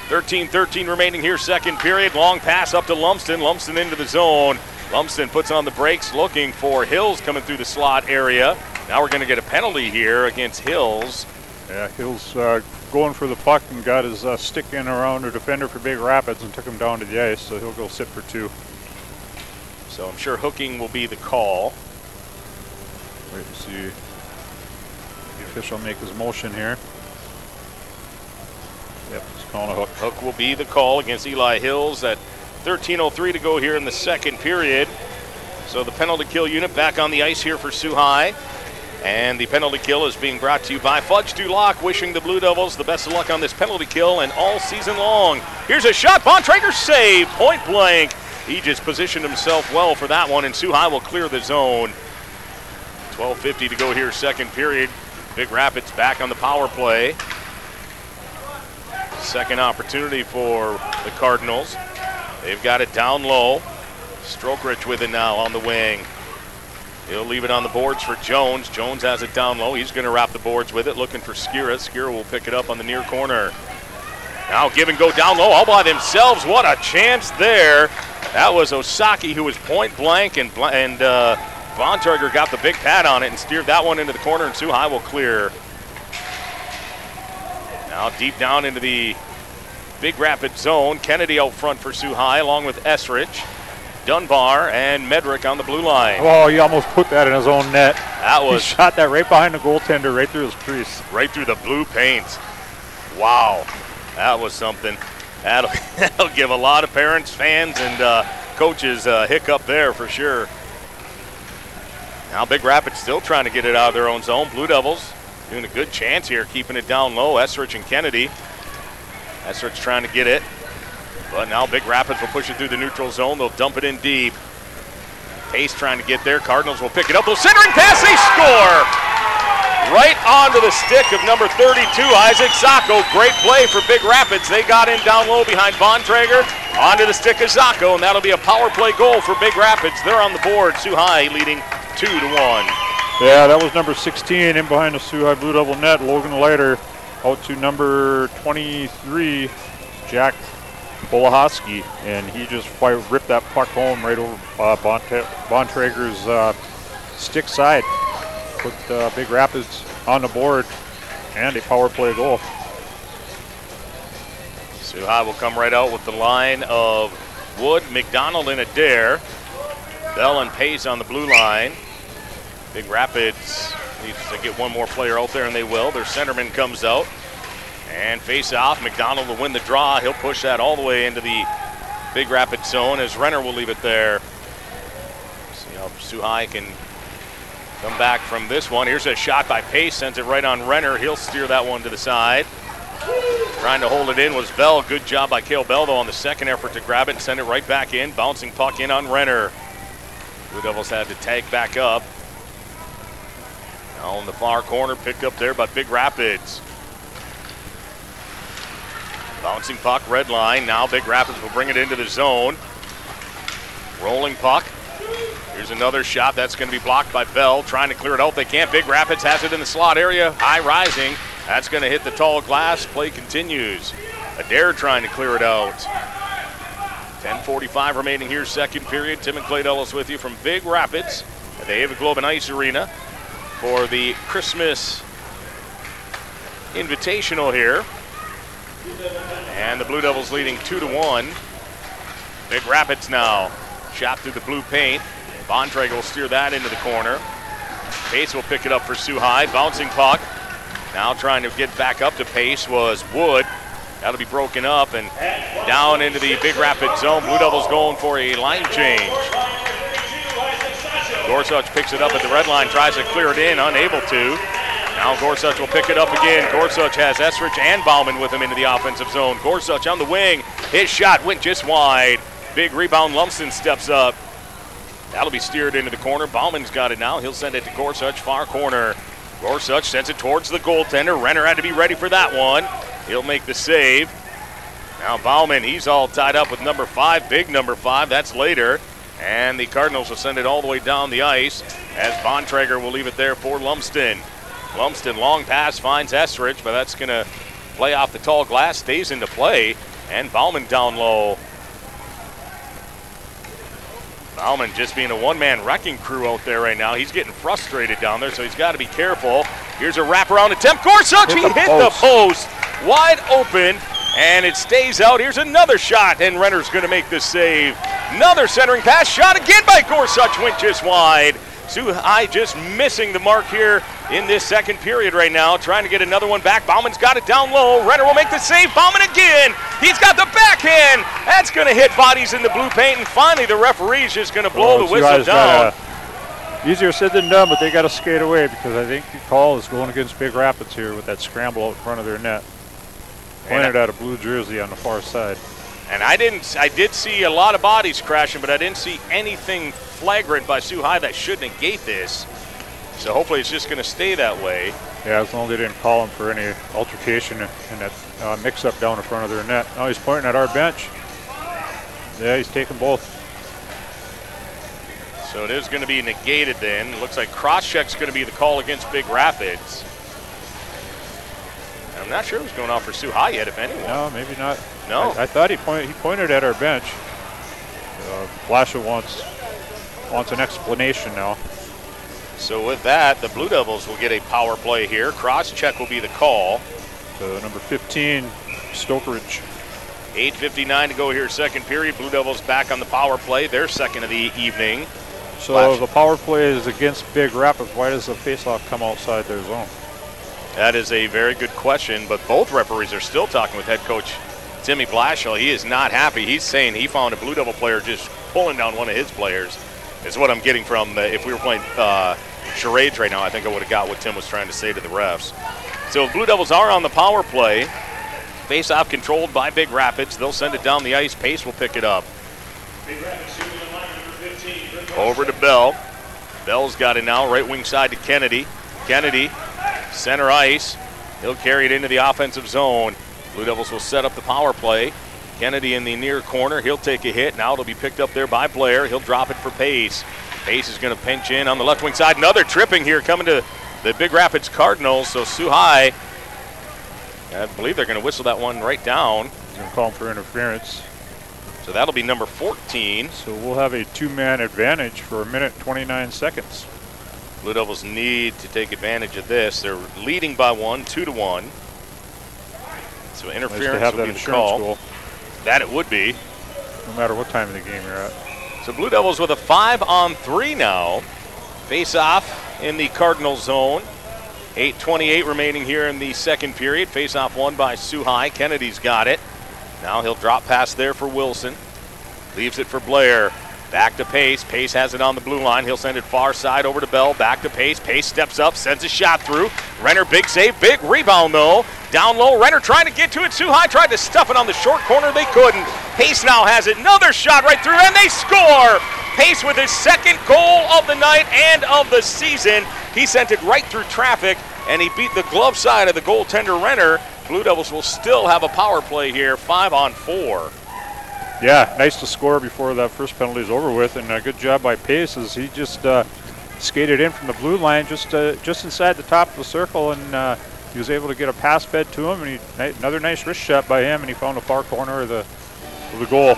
13 13 remaining here, second period. Long pass up to Lumsden. Lumsden into the zone. Lumsden puts on the brakes, looking for Hills coming through the slot area. Now we're going to get a penalty here against Hills. Yeah, Hills uh, going for the puck and got his uh, stick in around a defender for Big Rapids and took him down to the ice, so he'll go sit for two. So I'm sure hooking will be the call. Wait to see the official make his motion here. Calling a hook. Hook will be the call against Eli Hills at 13.03 to go here in the second period. So the penalty kill unit back on the ice here for High. And the penalty kill is being brought to you by Fudge Duloc, wishing the Blue Devils the best of luck on this penalty kill and all season long. Here's a shot. Bontrager save, point blank. He just positioned himself well for that one, and High will clear the zone. 12.50 to go here, second period. Big Rapids back on the power play. Second opportunity for the Cardinals. They've got it down low. Strokerich with it now on the wing. He'll leave it on the boards for Jones. Jones has it down low. He's going to wrap the boards with it, looking for Skira. Skira will pick it up on the near corner. Now give and go down low all by themselves. What a chance there. That was Osaki who was point blank, and, and uh, Bontrager got the big pad on it and steered that one into the corner, and High will clear. Now deep down into the Big Rapid zone. Kennedy out front for Soo High, along with Esrich. Dunbar and Medrick on the blue line. Oh, he almost put that in his own net. That He was shot that right behind the goaltender, right through his crease. right through the blue paint. Wow, that was something. That'll, that'll give a lot of parents, fans, and uh, coaches a hiccup there for sure. Now Big Rapids still trying to get it out of their own zone. Blue Devils doing a good chance here, keeping it down low. Esrich and Kennedy. Esrich trying to get it. But now Big Rapids will push it through the neutral zone. They'll dump it in deep. Pace trying to get there. Cardinals will pick it up. They'll centering pass. They score! Right onto the stick of number 32, Isaac Zacco. Great play for Big Rapids. They got in down low behind Von Bontrager. Onto the stick of Zacco, and that'll be a power play goal for Big Rapids. They're on the board. Soo High leading 2 to 1. Yeah, that was number 16 in behind the Soo High Blue Devil net. Logan Leiter out to number 23, Jack Bolahoski, and he just fire, ripped that puck home right over uh, Bontrager's uh, stick side. Put uh, Big Rapids on the board and a power play goal. Soo High will come right out with the line of Wood, McDonald, and Adair. Bell and Pace on the blue line. Big Rapids needs to get one more player out there, and they will. Their centerman comes out. And face off. McDonald will win the draw. He'll push that all the way into the Big Rapids zone as Renner will leave it there. See how High can come back from this one. Here's a shot by Pace. Sends it right on Renner. He'll steer that one to the side. Trying to hold it in was Bell. Good job by Kale Bell, though, on the second effort to grab it and send it right back in. Bouncing puck in on Renner. Blue Devils had to tag back up. In the far corner, picked up there by Big Rapids. Bouncing puck, red line. Now Big Rapids will bring it into the zone. Rolling puck. Here's another shot that's going to be blocked by Bell. Trying to clear it out. They can't. Big Rapids has it in the slot area. High rising. That's going to hit the tall glass. Play continues. Adair trying to clear it out. 10:45 remaining here, second period. Tim and Clay Ellis with you from Big Rapids at the Ewigleben Ice Arena for the Christmas Invitational here. And the Blue Devils leading two to one. Big Rapids now. Shot through the blue paint. Bontrager will steer that into the corner. Pace will pick it up for Soo High. Bouncing puck. Now trying to get back up to pace was Wood. That'll be broken up and down into the Big Rapids zone. Blue Devils going for a line change. Gorsuch picks it up at the red line, tries to clear it in, unable to. Now Gorsuch will pick it up again. Gorsuch has Esrich and Bauman with him into the offensive zone. Gorsuch on the wing. His shot went just wide. Big rebound. Lumsden steps up. That'll be steered into the corner. Bauman's got it now. He'll send it to Gorsuch, far corner. Gorsuch sends it towards the goaltender. Renner had to be ready for that one. He'll make the save. Now Bauman, he's all tied up with number five, big number five. That's later. And the Cardinals will send it all the way down the ice as Bontrager will leave it there for Lumsden. Lumsden, long pass, finds Esrich, but that's going to play off the tall glass, stays into play. And Bauman down low. Bauman just being a one man wrecking crew out there right now. He's getting frustrated down there, so he's got to be careful. Here's a wraparound attempt. Gorsuch, Hit he hit post. the post wide open, and it stays out. Here's another shot, and Renner's going to make the save. Another centering pass, shot again by Gorsuch, went just wide. High just missing the mark here in this second period right now, trying to get another one back. Bauman's got it down low. Renner will make the save. Bauman again. He's got the backhand. That's going to hit bodies in the blue paint, and finally the referee's just going to blow Well, the whistle down. easier said than done, but they got to skate away because I think the call is going against Big Rapids here with that scramble out in front of their net. Pointed out a blue jersey on the far side. And I didn't. I did see a lot of bodies crashing, but I didn't see anything flagrant by Soo High that should negate this. So hopefully it's just going to stay that way. Yeah, as long as they didn't call him for any altercation in that uh, mix-up down in front of their net. Now he's pointing at our bench. Yeah, he's taking both. So it is going to be negated then. It looks like cross check's going to be the call against Big Rapids. I'm not sure who's going off for Soo High yet, if anyone. No, maybe not. No. I, I thought he pointed. He pointed at our bench. Uh, wants wants an explanation now. So with that, the Blue Devils will get a power play here. Cross check will be the call. So number 15, Stokeridge. 8.59 to go here, second period. Blue Devils back on the power play, their second of the evening. So Flash. the power play is against Big Rapids. Why does the faceoff come outside their zone? That is a very good question, but both referees are still talking with head coach Timmy Blashill. He is not happy. He's saying he found a Blue Devil player just pulling down one of his players, is what I'm getting from the. If we were playing uh, charades right now, I think I would have got what Tim was trying to say to the refs. So Blue Devils are on the power play. Face off controlled by Big Rapids. They'll send it down the ice. Pace will pick it up. Over to Bell. Bell's got it now, right wing side to Kennedy. Kennedy, center ice. He'll carry it into the offensive zone. Blue Devils will set up the power play. Kennedy in the near corner. He'll take a hit. Now it'll be picked up there by Blair. He'll drop it for Pace. Pace is going to pinch in on the left wing side. Another tripping here coming to the Big Rapids Cardinals. So Soo High, I believe they're going to whistle that one right down. He's going to call him for interference. So that'll be number 14. So we'll have a two-man advantage for a minute 29 seconds. Blue Devils need to take advantage of this. They're leading by one, two to one. So interference have will be the call. goal, That it would be. no matter what time of the game you're at. So Blue Devils with a five on three now. Face off in the Cardinal zone. 8.28 remaining here in the second period. Face off won by High. Kennedy's got it. Now he'll drop pass there for Wilson. Leaves it for Blair. Back to Pace. Pace has it on the blue line. He'll send it far side over to Bell. Back to Pace. Pace steps up, sends a shot through. Renner, big save. Big rebound, though. Down low. Renner trying to get to it. too High tried to stuff it on the short corner. They couldn't. Pace now has it. Another shot right through, and they score. Pace with his second goal of the night and of the season. He sent it right through traffic, and he beat the glove side of the goaltender Renner. Blue Devils will still have a power play here, five on four. Yeah, nice to score before that first penalty is over with, and a good job by Pace as he just uh, skated in from the blue line, just uh, just inside the top of the circle, and uh, he was able to get a pass fed to him, and he, another nice wrist shot by him, and he found the far corner of the of the goal.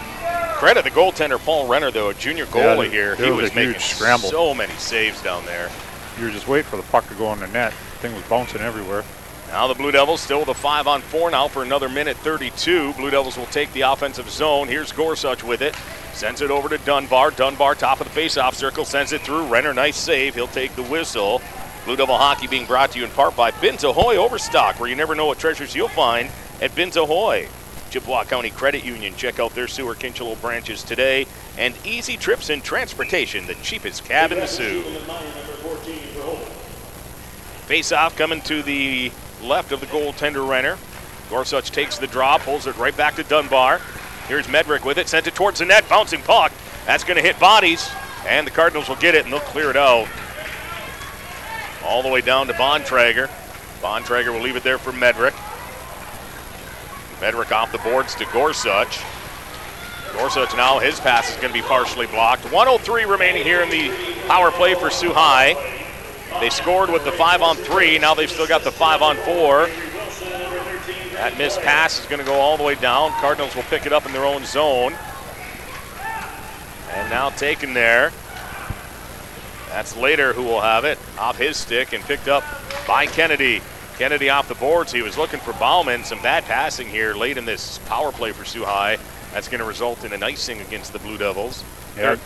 Credit the goaltender Paul Renner, though, a junior Yeah, goalie here. He was was a making scramble. so many saves down there. You were just waiting for the puck to go in the net. The thing was bouncing everywhere. Now the Blue Devils still with a five on four now for another minute 32. Blue Devils will take the offensive zone. Here's Gorsuch with it. Sends it over to Dunbar. Dunbar top of the faceoff circle. Sends it through. Renner, nice save. He'll take the whistle. Blue Devil hockey being brought to you in part by Bins Ahoy Overstock, where you never know what treasures you'll find at Bins Ahoy. Chippewa County Credit Union. Check out their Sewer Kincheloe branches today. And Easy Trips and Transportation, the cheapest cab in the Soo. Face off coming to the left of the goaltender Renner. Gorsuch takes the draw, pulls it right back to Dunbar. Here's Medrick with it, sent it towards the net, bouncing puck. That's going to hit bodies, and the Cardinals will get it and they'll clear it out. all the way down to Bontrager. Bontrager will leave it there for Medrick. Medrick off the boards to Gorsuch. Gorsuch now, his pass is going to be partially blocked. 103 remaining here in the power play for High. They scored with the five on three. Now they've still got the five on four. That missed pass is going to go all the way down. Cardinals will pick it up in their own zone. And now taken there. That's later who will have it off his stick and picked up by Kennedy. Kennedy off the boards. He was looking for Bauman. Some bad passing here late in this power play for Soo High. That's going to result in an icing against the Blue Devils. Yeah.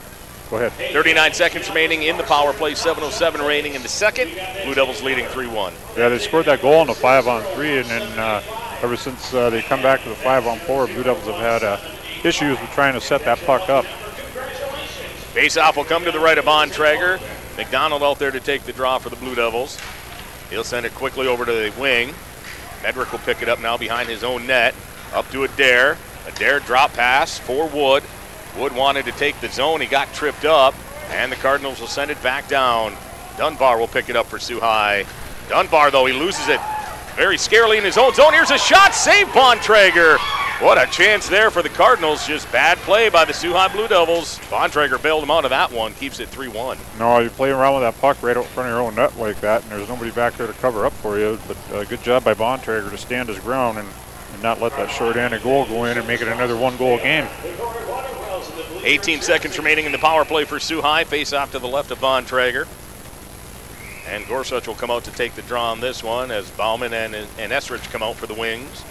Go ahead. 39 seconds remaining in the power play, 7.07 remaining in the second. Blue Devils leading 3 1. Yeah, they scored that goal on the five on three, and then uh, ever since uh, they come back to the five on four, Blue Devils have had uh, issues with trying to set that puck up. Face off will come to the right of Bontrager. McDonald out there to take the draw for the Blue Devils. He'll send it quickly over to the wing. Medrick will pick it up now behind his own net. Up to Adair. A dare drop pass for Wood. Wood wanted to take the zone. He got tripped up, and the Cardinals will send it back down. Dunbar will pick it up for High. Dunbar, though, he loses it very scarily in his own zone. Here's a shot. Save Bontrager. What a chance there for the Cardinals. Just bad play by the High Blue Devils. Bontrager bailed him out of that one. Keeps it 3 1. No, you're playing around with that puck right out in front of your own net like that, and there's nobody back there to cover up for you. But uh, good job by Bontrager to stand his ground and, and not let that short-handed goal go in and make it another one-goal game. 18 seconds remaining in the power play for Soo High. Face off to the left of Bontrager. And Gorsuch will come out to take the draw on this one as Bauman and, and Esrich come out for the wings.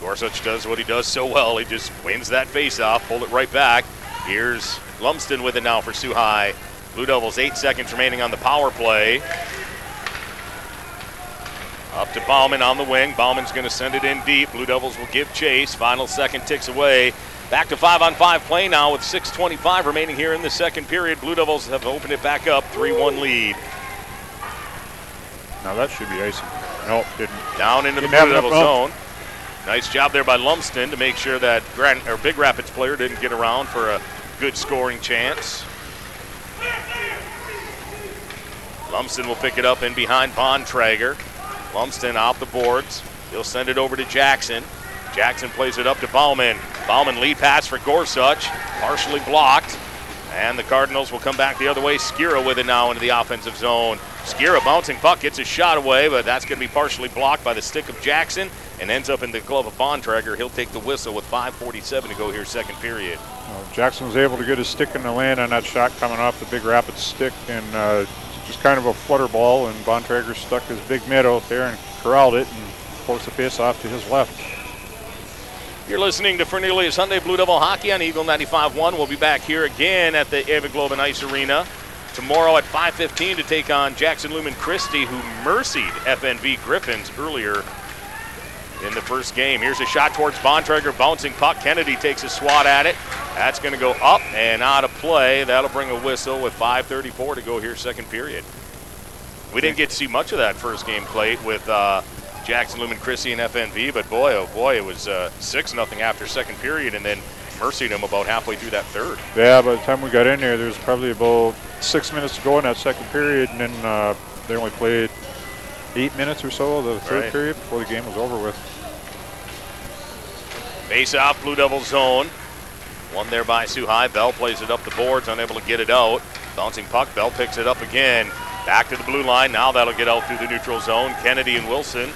Gorsuch does what he does so well. He just wins that face-off, pulled it right back. Here's Lumsden with it now for Soo High. Blue Devils, eight seconds remaining on the power play. Up to Bauman on the wing. Bauman's going to send it in deep. Blue Devils will give chase. Final second ticks away. Back to five on five play now with 6.25 remaining here in the second period. Blue Devils have opened it back up, 3 1 lead. Now that should be icing. Nope, didn't. Down into the Didn't have Blue Devil enough zone. Nice job there by Lumsden to make sure that Grand or Big Rapids player didn't get around for a good scoring chance. Lumsden will pick it up in behind Bontrager. Lumsden off the boards. He'll send it over to Jackson. Jackson plays it up to Bauman. Bauman lead pass for Gorsuch, partially blocked. And the Cardinals will come back the other way. Skira with it now into the offensive zone. Skira bouncing puck gets a shot away, but that's going to be partially blocked by the stick of Jackson and ends up in the glove of Bontrager. He'll take the whistle with 5:47 to go here, second period. Well, Jackson was able to get his stick in the land on that shot coming off the Big rapid stick, and uh, just kind of a flutter ball, and Bontrager stuck his big mitt out there and corralled it and forced the face off to his left. You're listening to Fernelius Hyundai Blue Devil Hockey on Eagle 95.1. We'll be back here again at the Ewigleben Ice Arena tomorrow at 5:15 to take on Jackson Lumen Christi, who mercied FNV Griffins earlier in the first game. Here's a shot towards Bontrager, bouncing puck. Kennedy takes a swat at it. That's going to go up and out of play. That'll bring a whistle with 5:34 to go here, second period. We didn't get to see much of that first game played with uh, Jackson Lumen Christi and FNV, but boy, oh boy, it was uh, six nothing after second period, and then mercied them about halfway through that third. Yeah, by the time we got in there, there was probably about six minutes to go in that second period, and then uh, they only played eight minutes or so of the third Right. period before the game was over with. Face off, Blue Devil zone. One there by High. Bell plays it up the boards, unable to get it out. Bouncing puck. Bell picks it up again. Back to the blue line. Now that'll get out through the neutral zone. Kennedy and Wilson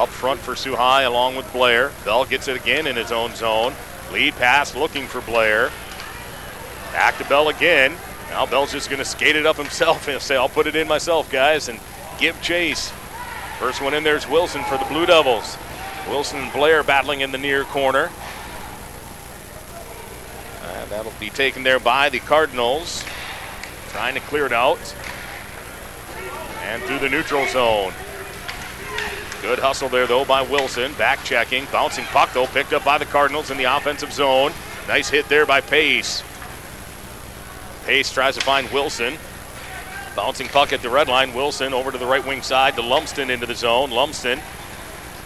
up front for Soo High along with Blair. Bell gets it again in his own zone. Lead pass looking for Blair. Back to Bell again. Now Bell's just going to skate it up himself and say, I'll put it in myself, guys, and give chase. First one in there's Wilson for the Blue Devils. Wilson and Blair battling in the near corner. And that'll be taken there by the Cardinals. Trying to clear it out. And through the neutral zone. Good hustle there, though, by Wilson. Back checking. Bouncing puck, though, picked up by the Cardinals in the offensive zone. Nice hit there by Pace. Pace tries to find Wilson. Bouncing puck at the red line. Wilson over to the right wing side to Lumsden into the zone. Lumsden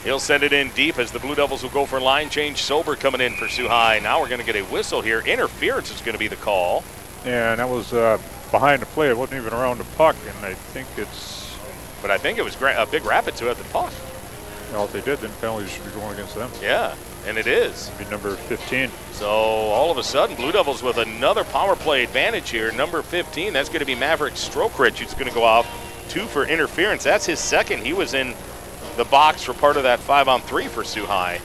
He'll send it in deep as the Blue Devils will go for line change. Sober coming in for Soo High. Now we're going to get a whistle here. Interference is going to be the call. Yeah, and that was uh, behind the play. It wasn't even around the puck, and I think it's but I think it was uh, Big rapid to had the puck. Well, if they did, then penalties should be going against them. Yeah, and it is. It'd be number 15. So all of a sudden, Blue Devils with another power play advantage here. Number 15, that's going to be Maverick Strokrich, who's going to go off two for interference. That's his second. He was in the box for part of that five on three for Soo High.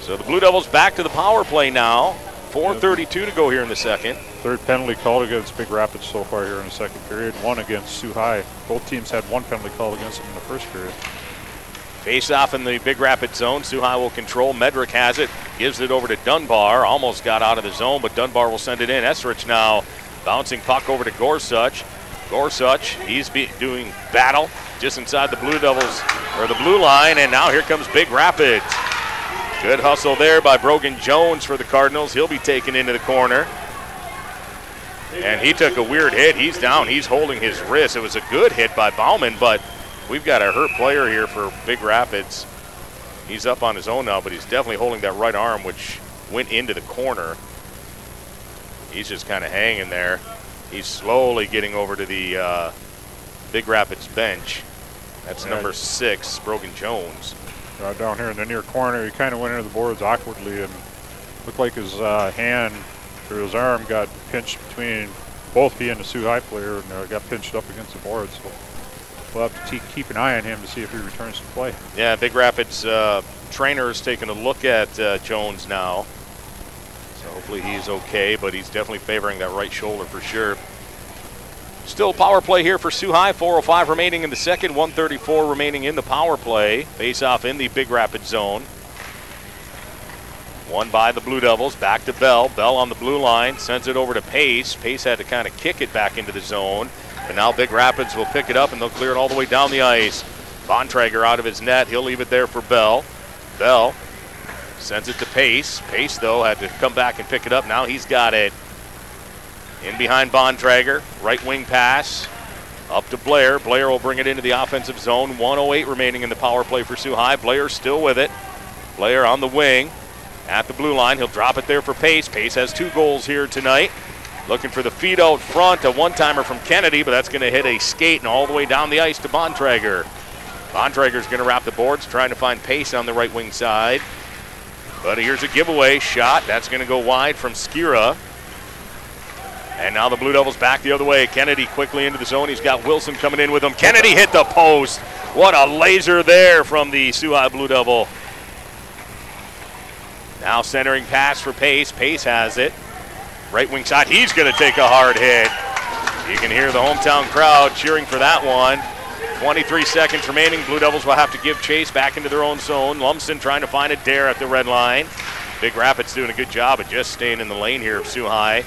So the Blue Devils back to the power play now. 4.32 to go here in the second. Third penalty called against Big Rapids so far here in the second period. One against Soo High. Both teams had one penalty called against them in the first period. Face off in the Big Rapids zone. Soo High will control. Medrick has it. Gives it over to Dunbar. Almost got out of the zone, but Dunbar will send it in. Esrich now bouncing puck over to Gorsuch. Gorsuch, he's be doing battle just inside the Blue Devils or the blue line, and now here comes Big Rapids. Good hustle there by Brogan Jones for the Cardinals. He'll be taken into the corner. And he took a weird hit. He's down. He's holding his wrist. It was a good hit by Bauman, but we've got a hurt player here for Big Rapids. He's up on his own now, but he's definitely holding that right arm, which went into the corner. He's just kind of hanging there. He's slowly getting over to the uh, Big Rapids bench. That's number six, Brogan Jones. Uh, down here in the near corner, he kind of went into the boards awkwardly and looked like his uh, hand or his arm got pinched between both he and the Soo High player and uh, got pinched up against the boards. So we'll have to keep an eye on him to see if he returns to play. Yeah, Big Rapids uh, trainer is taking a look at uh, Jones now. So hopefully he's okay, but he's definitely favoring that right shoulder for sure. Still power play here for Soo High. 4.05 remaining in the second, 134 remaining in the power play. Face off in the Big Rapids zone. One by the Blue Devils. Back to Bell. Bell on the blue line. Sends it over to Pace. Pace had to kind of kick it back into the zone. And now Big Rapids will pick it up and they'll clear it all the way down the ice. Bontrager out of his net. He'll leave it there for Bell. Bell sends it to Pace. Pace, though, had to come back and pick it up. Now he's got it. In behind Bontrager. Right wing pass. Up to Blair. Blair will bring it into the offensive zone. 108 remaining in the power play for Soo High. Blair still with it. Blair on the wing at the blue line. He'll drop it there for Pace. Pace has two goals here tonight. Looking for the feed out front, a one timer from Kennedy, but that's going to hit a skate and all the way down the ice to Bontrager. Bontrager's going to wrap the boards, trying to find pace on the right wing side. But here's a giveaway shot. That's going to go wide from Skira. And now the Blue Devils back the other way. Kennedy quickly into the zone. He's got Wilson coming in with him. Kennedy hit the post. What a laser there from the High Blue Devil. Now centering pass for Pace. Pace has it. Right wing side. He's going to take a hard hit. You can hear the hometown crowd cheering for that one. 23 seconds remaining. Blue Devils will have to give chase back into their own zone. Lumsden trying to find Adair at the red line. Big Rapids doing a good job of just staying in the lane here of High.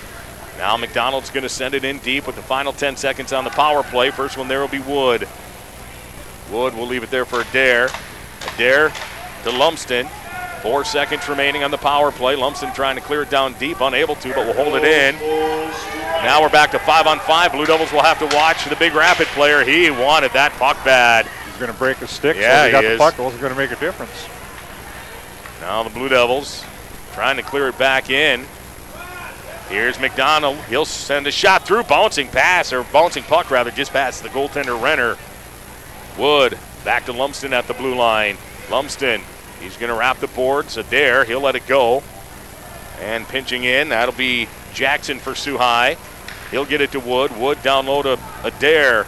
Now McDonald's going to send it in deep with the final 10 seconds on the power play. First one there will be Wood. Wood will leave it there for dare. Dare to Lumsden. Four seconds remaining on the power play. Lumsden trying to clear it down deep, unable to, but will hold it in. Now we're back to five on five. Blue Devils will have to watch the big rapid player. He wanted that puck bad. He's going to break a stick, Yeah, so he got he the puck. It wasn't going to make a difference. Now the Blue Devils trying to clear it back in. Here's McDonald. He'll send a shot through, bouncing pass, or bouncing puck rather, just past the goaltender Renner. Wood back to Lumsden at the blue line. Lumsden, he's going to wrap the boards. Adair, he'll let it go. And pinching in, that'll be Jackson for High. He'll get it to Wood. Wood down low to Adair.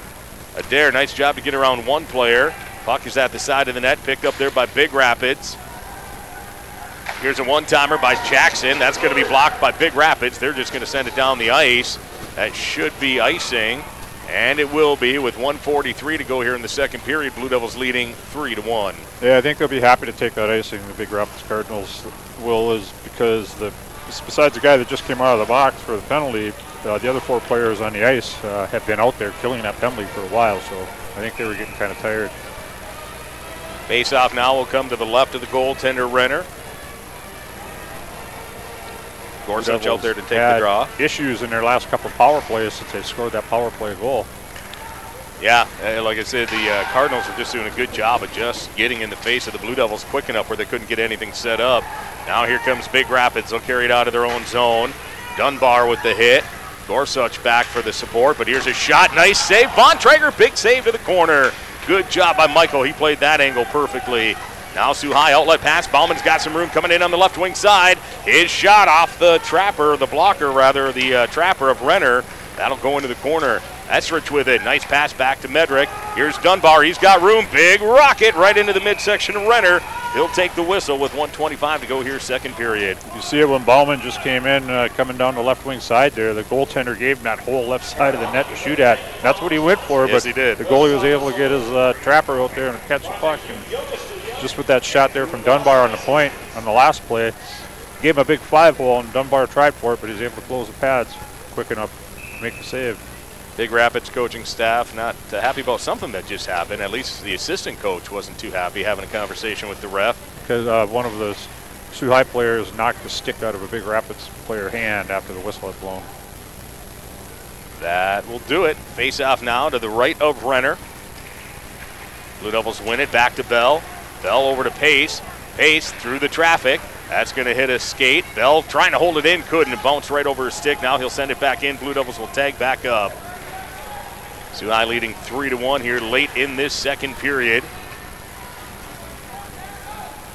Adair, nice job to get around one player. Puck is at the side of the net, picked up there by Big Rapids. Here's a one timer by Jackson. That's going to be blocked by Big Rapids. They're just going to send it down the ice. That should be icing, and it will be with 143 to go here in the second period. Blue Devils leading 3 to 1. Yeah, I think they'll be happy to take that icing. The Big Rapids Cardinals will is because the besides the guy that just came out of the box for the penalty, uh, the other four players on the ice uh, have been out there killing that penalty for a while. So I think they were getting kind of tired. Face off now will come to the left of the goaltender Renner. Gorsuch out there to take the draw. Issues in their last couple power plays since they scored that power play goal. Yeah, uh, like I said, the uh, Cardinals are just doing a good job of just getting in the face of the Blue Devils quick enough where they couldn't get anything set up. Now here comes Big Rapids. They'll carry it out of their own zone. Dunbar with the hit. Gorsuch back for the support, but here's a shot. Nice save. Bontrager, big save to the corner. Good job by Michael. He played that angle perfectly. Now High outlet pass. Bauman's got some room coming in on the left wing side. His shot off the trapper, the blocker rather, the uh, trapper of Renner. That'll go into the corner. Esrich with it. Nice pass back to Medrick. Here's Dunbar. He's got room. Big rocket right into the midsection of Renner. He'll take the whistle with 125 to go here, second period. You see it when Bauman just came in, uh, coming down the left wing side there. The goaltender gave him that whole left side of the net to shoot at. That's what he went for, Yes, but he did. the goalie was able to get his uh, trapper out there and catch the puck. And just with that shot there from Dunbar on the point on the last play, gave him a big five hole, and Dunbar tried for it, but he was able to close the pads quick enough to make the save. Big Rapids coaching staff not uh, happy about something that just happened. At least the assistant coach wasn't too happy having a conversation with the ref. Because uh, one of the Soo High players knocked the stick out of a Big Rapids player hand after the whistle had blown. That will do it. Face off now to the right of Renner. Blue Devils win it back to Bell. Bell over to Pace. Pace through the traffic. That's going to hit a skate. Bell trying to hold it in, couldn't. It bounced right over his stick. Now he'll send it back in. Blue Devils will tag back up. High leading three to one here late in this second period.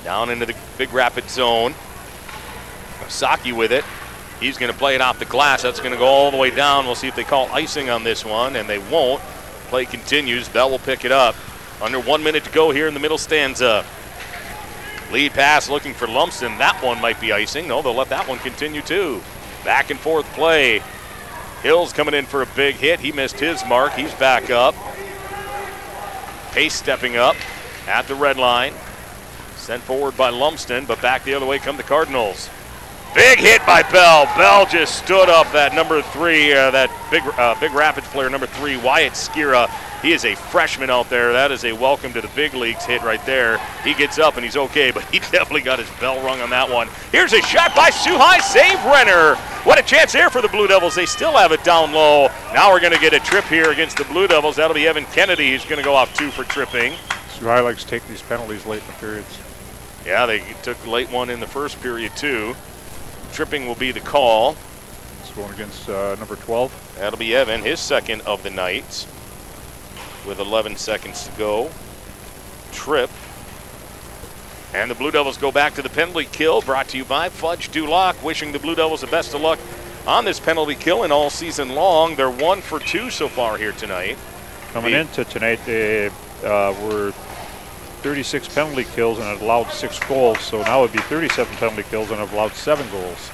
Down into the Big Rapid zone. Saki with it. He's going to play it off the glass. That's going to go all the way down. We'll see if they call icing on this one, and they won't. Play continues. Bell will pick it up. Under one minute to go here in the middle stanza. Lead pass looking for Lumsden. That one might be icing. No, they'll let that one continue too. Back and forth play. Hills coming in for a big hit. He missed his mark. He's back up. Pace stepping up at the red line. Sent forward by Lumsden, but back the other way come the Cardinals. Big hit by Bell. Bell just stood up that number three, uh, that big uh, Big Rapids player number three, Wyatt Skira. He is a freshman out there. That is a welcome to the big leagues hit right there. He gets up and he's okay, but he definitely got his bell rung on that one. Here's a shot by Soo High. Save Renner. What a chance there for the Blue Devils. They still have it down low. Now we're going to get a trip here against the Blue Devils. That'll be Evan Kennedy. He's going to go off two for tripping. High likes to take these penalties late in the periods. Yeah, they took late one in the first period too. Tripping will be the call. It's going against uh, number 12. That'll be Evan, his second of the night. With 11 seconds to go. Trip. And the Blue Devils go back to the penalty kill, brought to you by Fudge Duloc. Wishing the Blue Devils the best of luck on this penalty kill and all season long. They're one for two so far here tonight. Coming The- into tonight, they uh, were 36 penalty kills and had allowed six goals. So now it'd be 37 penalty kills and have allowed seven goals.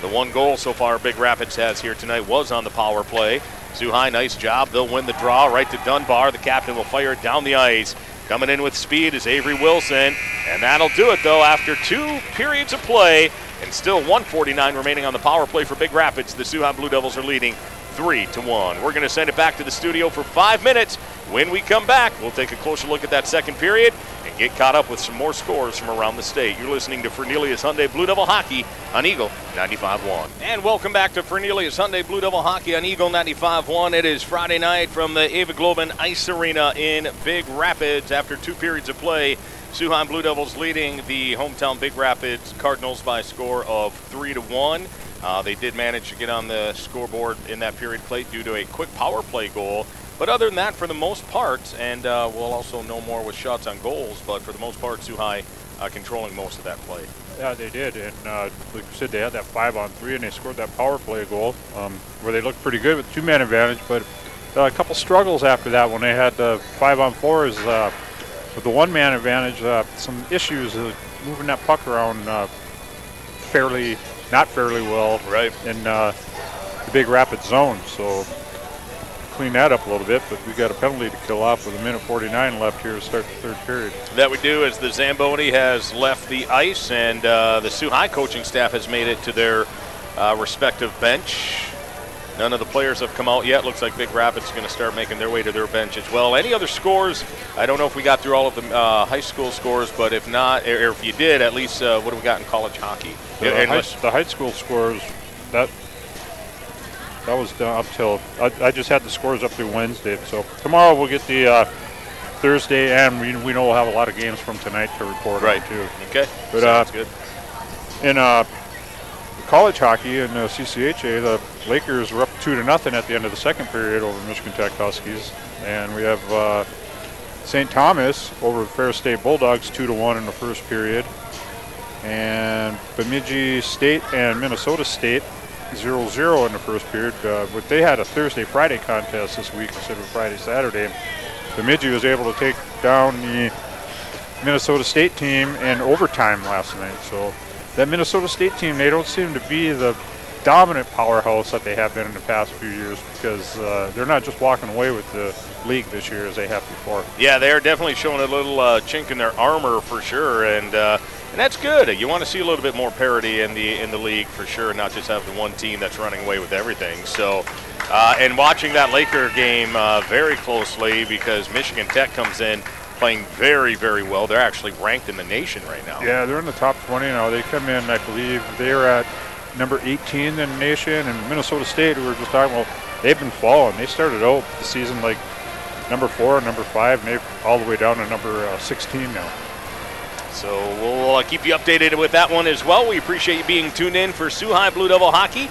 The one goal so far Big Rapids has here tonight was on the power play. High, nice job. They'll win the draw right to Dunbar. The captain will fire it down the ice. Coming in with speed is Avery Wilson. And that'll do it, though, after two periods of play and still 149 remaining on the power play for Big Rapids. The High Blue Devils are leading three to one. We're going to send it back to the studio for five minutes. When we come back, we'll take a closer look at that second period and get caught up with some more scores from around the state. You're listening to Fernelius Hyundai Blue Devil Hockey on Eagle 95.1. And welcome back to Fernelius Hyundai Blue Devil Hockey on Eagle 95.1. It is Friday night from the Ewigleben Ice Arena in Big Rapids after two periods of play. High Blue Devils leading the hometown Big Rapids Cardinals by a score of three to one. Uh, they did manage to get on the scoreboard in that period play due to a quick power play goal. But other than that, for the most part, and uh, we'll also know more with shots on goals, but for the most part, High uh, controlling most of that play. Yeah, they did. And uh, like you said, they had that five on three and they scored that power play goal um, where they looked pretty good with two man advantage. But uh, a couple struggles after that when they had the five on fours uh, with the one man advantage. Uh, some issues uh, moving that puck around uh, fairly, not fairly well Right. in uh, the big rapid zone. So clean that up a little bit. But we got a penalty to kill off with a minute 49 left here to start the third period. That we do as the Zamboni has left the ice and uh, the Soo High coaching staff has made it to their uh, respective bench. None of the players have come out yet. Looks like Big Rapids is going to start making their way to their bench as well. Any other scores? I don't know if we got through all of the uh, high school scores, but if not, or if you did, at least uh, what do we got in college hockey? The, high, the high school scores that that was done up till I, I just had the scores up through Wednesday. So tomorrow we'll get the uh, Thursday, and we, we know we'll have a lot of games from tonight to report Right. on too. okay, But, uh, sounds good. In uh, college hockey in uh, CCHA, the Lakers were up two to nothing at the end of the second period over Michigan Tech Huskies, and we have uh, St. Thomas over Ferris State Bulldogs two to one in the first period, and Bemidji State and Minnesota State 0-0 in the first period. Uh, but they had a Thursday Friday contest this week instead of Friday Saturday. Bemidji was able to take down the Minnesota State team in overtime last night. So that Minnesota State team, they don't seem to be the dominant powerhouse that they have been in the past few years because uh, they're not just walking away with the league this year as they have before. Yeah, they're definitely showing a little uh, chink in their armor for sure, and uh, and that's good. You want to see a little bit more parity in the in the league for sure, not just have the one team that's running away with everything. So, uh, and watching that Laker game uh, very closely because Michigan Tech comes in playing very, very well. They're actually ranked in the nation right now. Yeah, they're in the top 20 now. They come in, I believe, they're at number 18 in the nation, and Minnesota State, we were just talking about, they've been falling. They started out the season like number four number five, they're all the way down to number uh, 16 now. So we'll uh, keep you updated with that one as well. We appreciate you being tuned in for Soo High Blue Devil Hockey,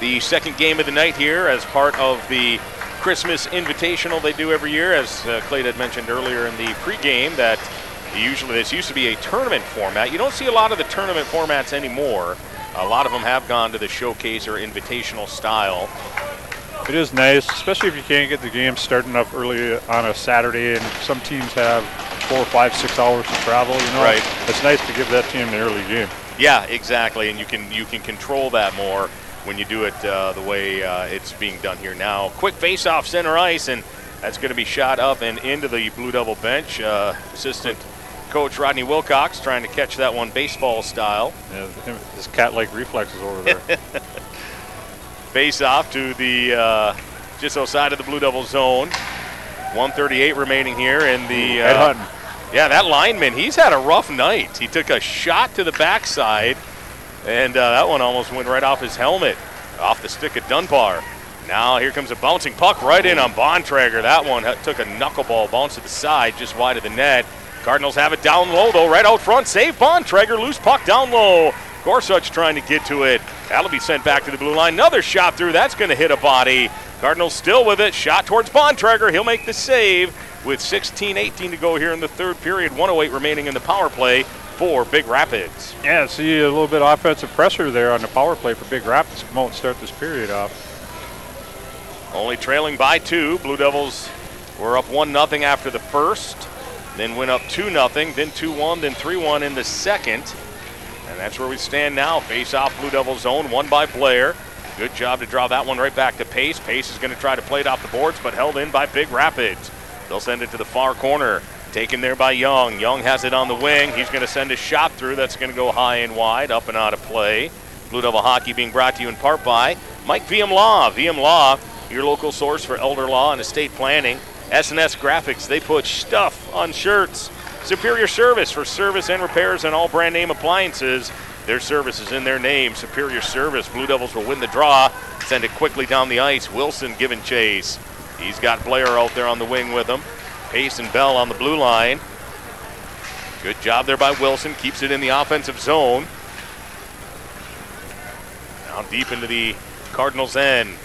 the second game of the night here as part of the Christmas Invitational they do every year, as uh, Clay had mentioned earlier in the pregame, that usually this used to be a tournament format. You don't see a lot of the tournament formats anymore. A lot of them have gone to the showcase or invitational style. It is nice, especially if you can't get the game starting up early on a Saturday, and some teams have four, five, six hours to travel. You know, right? It's nice to give that team the early game. Yeah, exactly, and you can you can control that more when you do it uh, the way uh, it's being done here now. Quick face-off center ice, and that's going to be shot up and into the Blue Devil bench. Uh, assistant coach Rodney Wilcox trying to catch that one baseball style. Yeah, his cat-like reflexes over there. face-off to the uh, just outside of the Blue Devil zone. 138 remaining here in the. Ed Yeah, that lineman, he's had a rough night. He took a shot to the backside and uh, that one almost went right off his helmet, off the stick of Dunbar. Now here comes a bouncing puck right in on Bontrager. That one took a knuckleball bounce to the side, just wide of the net. Cardinals have it down low though, right out front. Save Bontrager, loose puck down low. Gorsuch trying to get to it. That'll be sent back to the blue line. Another shot through. That's going to hit a body. Cardinals still with it. Shot towards Bontrager. He'll make the save with 16-18 to go here in the third period. 108 remaining in the power play for Big Rapids. Yeah, see a little bit of offensive pressure there on the power play for Big Rapids. Come out and start this period off. Only trailing by two. Blue Devils were up 1 0 after the first, then went up 2 0, then 2 1, then 3 1 in the second. And that's where we stand now. Face off Blue Devil zone, one by Blair. Good job to draw that one right back to Pace. Pace is going to try to play it off the boards, but held in by Big Rapids. They'll send it to the far corner. Taken there by Young. Young has it on the wing. He's going to send a shot through. That's going to go high and wide, up and out of play. Blue Devil Hockey being brought to you in part by Mike VM Law. VM Law, your local source for elder law and estate planning. SNS Graphics, they put stuff on shirts. Superior Service for service and repairs on all brand name appliances. Their service is in their name. Superior Service. Blue Devils will win the draw. Send it quickly down the ice. Wilson giving chase. He's got Blair out there on the wing with him. Pace and Bell on the blue line. Good job there by Wilson. Keeps it in the offensive zone. Now deep into the Cardinals' end.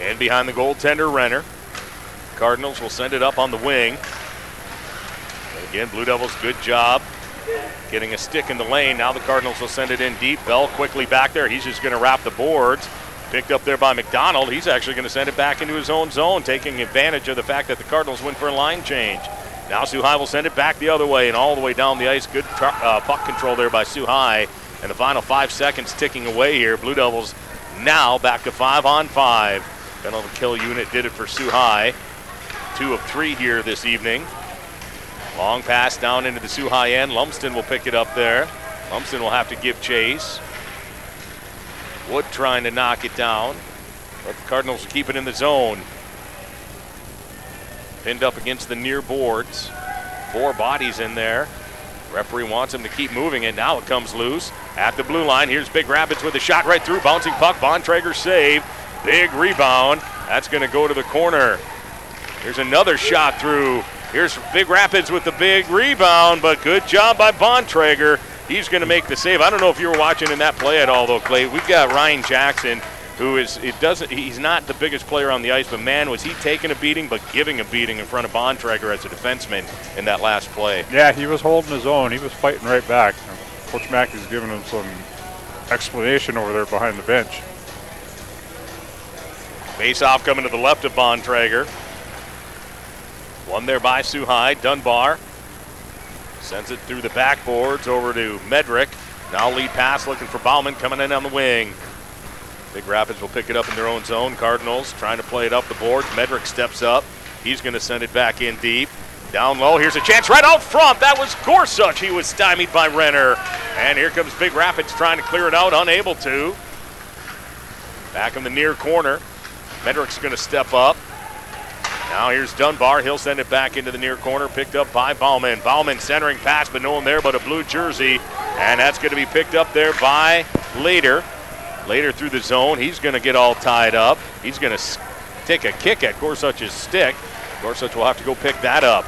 And behind the goaltender, Renner. Cardinals will send it up on the wing. Again, Blue Devils, good job getting a stick in the lane. Now the Cardinals will send it in deep. Bell quickly back there. He's just going to wrap the boards. Picked up there by McDonald. He's actually going to send it back into his own zone, taking advantage of the fact that the Cardinals went for a line change. Now High will send it back the other way and all the way down the ice. Good uh, puck control there by High. And the final five seconds ticking away here. Blue Devils now back to five on five. Penalty kill unit did it for High. Two of three here this evening. Long pass down into the Soo High end. Lumsden will pick it up there. Lumsden will have to give chase. Wood trying to knock it down, but the Cardinals keep it in the zone. Pinned up against the near boards. Four bodies in there. Referee wants him to keep moving it. Now it comes loose at the blue line. Here's Big Rapids with a shot right through. Bouncing puck. Bontrager save. Big rebound. That's going to go to the corner. Here's another shot through. Here's Big Rapids with the big rebound, but good job by Bontrager. He's going to make the save. I don't know if you were watching in that play at all, though, Clay. We've got Ryan Jackson, who is it doesn't he's not the biggest player on the ice, but man, was he taking a beating, but giving a beating in front of Bontrager as a defenseman in that last play. Yeah, he was holding his own. He was fighting right back. Coach Mackey's giving him some explanation over there behind the bench. Face off coming to the left of Bontrager. One there by Soo High. Dunbar sends it through the backboards over to Medrick. Now lead pass looking for Bauman coming in on the wing. Big Rapids will pick it up in their own zone. Cardinals trying to play it up the board. Medrick steps up. He's going to send it back in deep. Down low. Here's a chance right out front. That was Gorsuch. He was stymied by Renner. And here comes Big Rapids trying to clear it out, unable to. Back in the near corner. Medrick's going to step up. Now here's Dunbar. He'll send it back into the near corner, picked up by Bauman. Bauman centering pass, but no one there but a blue jersey. And that's going to be picked up there by Leader. Leader through the zone. He's going to get all tied up. He's going to take a kick at Gorsuch's stick. Gorsuch will have to go pick that up.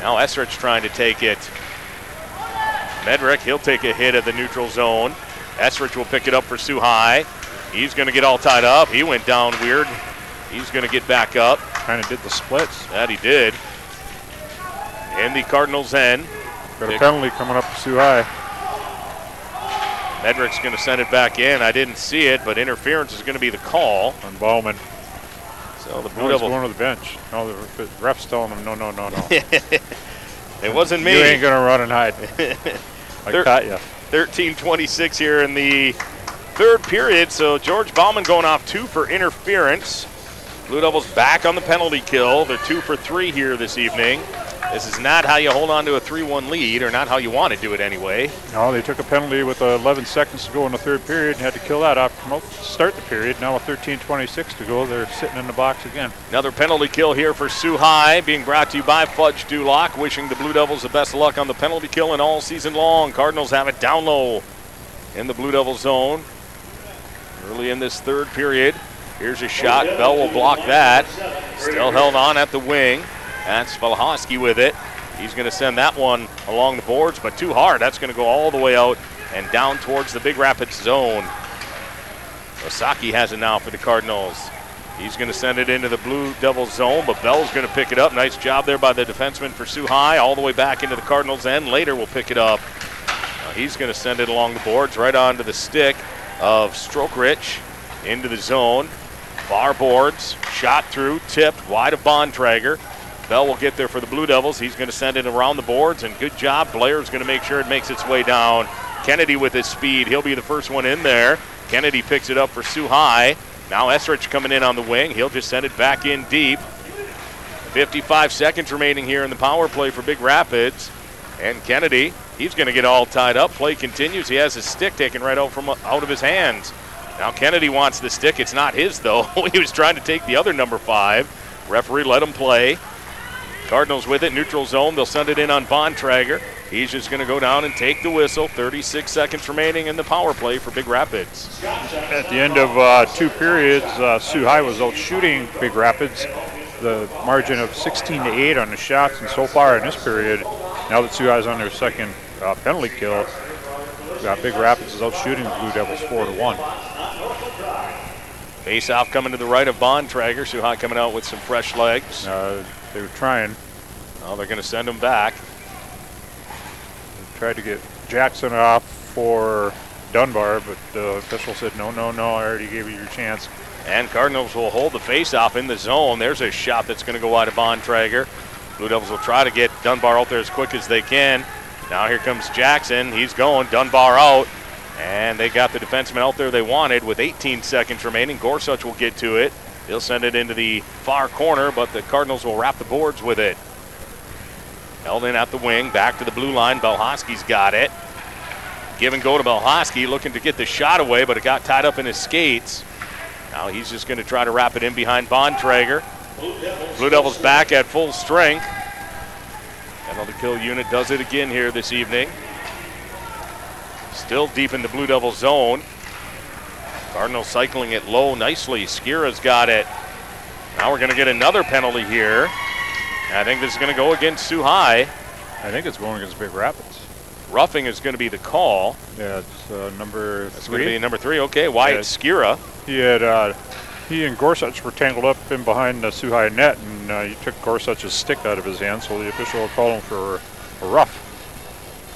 Now Esrich trying to take it. Medrick, he'll take a hit at the neutral zone. Esrich will pick it up for Soo High. He's going to get all tied up. He went down weird. He's going to get back up. Kind of did the splits. That he did. In the Cardinals' end. Got a penalty coming up to Soo High. Medrick's going to send it back in. I didn't see it, but interference is going to be the call. On Bauman. So the Blue No, Devils. going to the bench. No, the ref's telling him, no, no, no, no. it wasn't me. You ain't going to run and hide. I There- caught you. 13-26 here in the third period. So George Bauman going off two for interference. Blue Devils back on the penalty kill. They're two for three here this evening. This is not how you hold on to a 3-1 lead, or not how you want to do it anyway. No, they took a penalty with uh, 11 seconds to go in the third period and had to kill that off to start the period. Now with 13:26 to go, they're sitting in the box again. Another penalty kill here for Soo High, being brought to you by Fudge Duloc. Wishing the Blue Devils the best of luck on the penalty kill and all season long. Cardinals have it down low in the Blue Devil zone. Early in this third period. Here's a shot. Bell will block that. Still held on at the wing. That's Valhosky with it. He's going to send that one along the boards, but too hard. That's going to go all the way out and down towards the Big Rapids zone. Osaki has it now for the Cardinals. He's going to send it into the Blue Devils zone, but Bell's going to pick it up. Nice job there by the defenseman for High, all the way back into the Cardinals end. Leader will pick it up. Now he's going to send it along the boards right onto the stick of Strokerich into the zone. Bar boards, shot through, tipped wide of Bontrager. Bell will get there for the Blue Devils. He's going to send it around the boards, and good job. Blair's going to make sure it makes its way down. Kennedy with his speed, he'll be the first one in there. Kennedy picks it up for Soo High. Now Esrich coming in on the wing. He'll just send it back in deep. 55 seconds remaining here in the power play for Big Rapids. And Kennedy, he's going to get all tied up. Play continues. He has his stick taken right out from out of his hands. Now Kennedy wants the stick. It's not his though. he was trying to take the other number five. Referee let him play. Cardinals with it, neutral zone. They'll send it in on Bontrager. He's just going to go down and take the whistle. 36 seconds remaining in the power play for Big Rapids. At the end of uh, two periods, uh, Soo High was out shooting Big Rapids, the margin of 16 to 8 on the shots, and so far in this period, now that Soo High's on their second uh, penalty kill, uh, Big Rapids is out shooting the Blue Devils 4 to 1. Face off coming to the right of Bontrager. Soo High coming out with some fresh legs. Uh, they were trying, Now they're going to send him back. tried to get Jackson off for Dunbar, but the official said, no, no, no, I already gave you your chance. And Cardinals will hold the face-off in the zone. There's a shot that's going to go out of Bontrager. Blue Devils will try to get Dunbar out there as quick as they can. Now here comes Jackson. He's going. Dunbar out. And they got the defenseman out there they wanted with 18 seconds remaining. Gorsuch will get to it. He'll send it into the far corner, but the Cardinals will wrap the boards with it. Held in at the wing, back to the blue line. Belhosky's got it. Give and go to Belhosky, looking to get the shot away, but it got tied up in his skates. Now he's just going to try to wrap it in behind Bontrager. Blue Devils back at full strength. Penalty kill unit does it again here this evening. Still deep in the Blue Devil zone. Cardinals cycling it low nicely. Skira's got it. Now we're going to get another penalty here. I think this is going to go against Soo High. I think it's going against Big Rapids. Roughing is going to be the call. Yeah, it's uh, number It's going three. to be number three. Okay, Wyatt Yeah. Skira. He had uh, he and Gorsuch were tangled up in behind the High net, and uh, he took Gorsuch's stick out of his hand, so the official called him for a rough.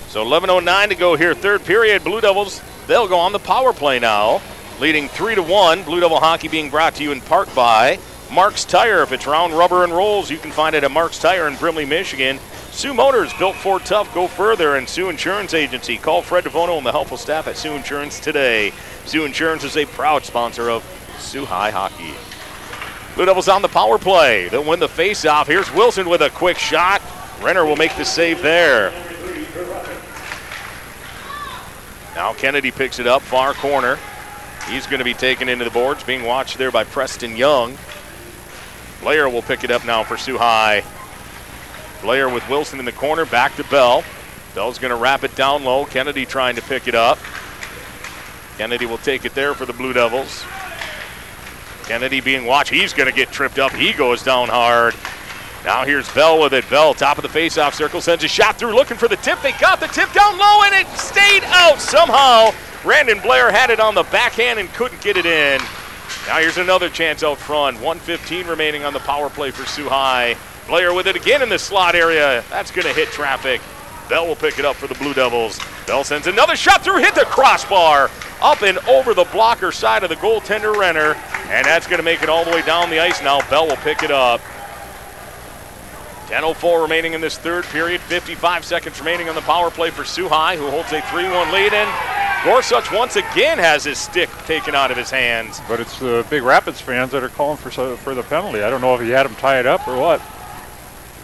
So 11:09 to go here, third period. Blue Devils they'll go on the power play now, leading three to one. Blue Devil hockey being brought to you in part by Mark's Tire. If it's round rubber and rolls, you can find it at Mark's Tire in Brimley, Michigan. Soo Motors, built for tough, go further. And Soo Insurance Agency. Call Fred Devono and the helpful staff at Soo Insurance today. Soo Insurance is a proud sponsor of High Hockey. Blue Devils on the power play. They'll win the face-off. Here's Wilson with a quick shot. Renner will make the save there. Now Kennedy picks it up, far corner. He's going to be taken into the boards, being watched there by Preston Young. Blair will pick it up now for High. Blair with Wilson in the corner, back to Bell. Bell's going to wrap it down low. Kennedy trying to pick it up. Kennedy will take it there for the Blue Devils. Kennedy being watched. He's going to get tripped up. He goes down hard. Now here's Bell with it. Bell, top of the faceoff circle, sends a shot through, looking for the tip. They got the tip down low, and it stayed out somehow. Brandon Blair had it on the backhand and couldn't get it in. Now here's another chance out front. 115 remaining on the power play for Soo High. Blair with it again in the slot area. That's going to hit traffic. Bell will pick it up for the Blue Devils. Bell sends another shot through, hit the crossbar, up and over the blocker side of the goaltender Renner, and that's going to make it all the way down the ice now. Bell will pick it up. 10.04 remaining in this third period. 55 seconds remaining on the power play for Soo High, who holds a 3 1 lead. And Gorsuch once again has his stick taken out of his hands. But it's the Big Rapids fans that are calling for for the penalty. I don't know if he had him tied up or what,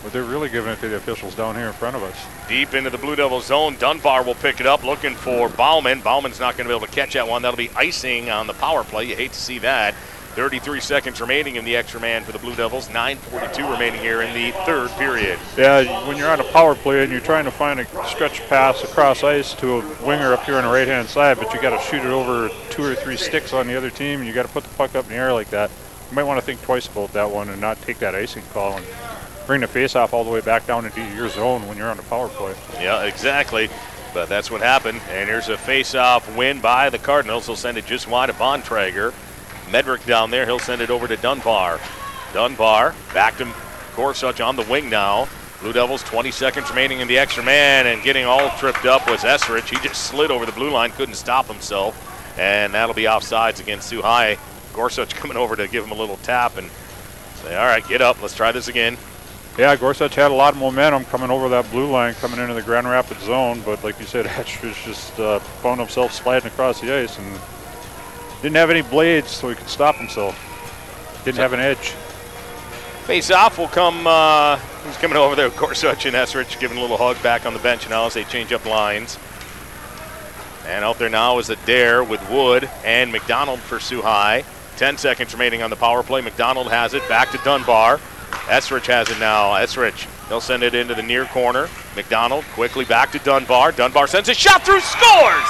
but they're really giving it to the officials down here in front of us. Deep into the Blue Devil zone. Dunbar will pick it up, looking for Bauman. Bauman's not going to be able to catch that one. That'll be icing on the power play. You hate to see that. 33 seconds remaining in the extra man for the Blue Devils. 9:42 remaining here in the third period. Yeah, when you're on a power play and you're trying to find a stretch pass across ice to a winger up here on the right hand side, but you got to shoot it over two or three sticks on the other team, and you got to put the puck up in the air like that. You might want to think twice about that one and not take that icing call and bring the face-off all the way back down into your zone when you're on the power play. Yeah, exactly. But that's what happened. And here's a face-off win by the Cardinals. He'll send it just wide of Bontrager. Medrick down there. He'll send it over to Dunbar. Dunbar back to Gorsuch on the wing now. Blue Devils 20 seconds remaining in the extra man, and getting all tripped up was Esrich. He just slid over the blue line, couldn't stop himself, and that'll be offsides against High. Gorsuch coming over to give him a little tap and say, "All right, get up. Let's try this again." Yeah, Gorsuch had a lot of momentum coming over that blue line, coming into the Grand Rapids zone, but like you said, Esrich just uh, found himself sliding across the ice and didn't have any blades, so he could stop himself. Didn't have an edge. Face off will come. Uh, who's coming over there? Gorsuch and Esrich giving a little hug back on the bench now as they change up lines. And out there now is Adair with Wood and McDonald for High. 10 seconds remaining on the power play. McDonald has it back to Dunbar. Esrich has it now. Esrich, they'll send it into the near corner. McDonald quickly back to Dunbar. Dunbar sends a shot through, scores!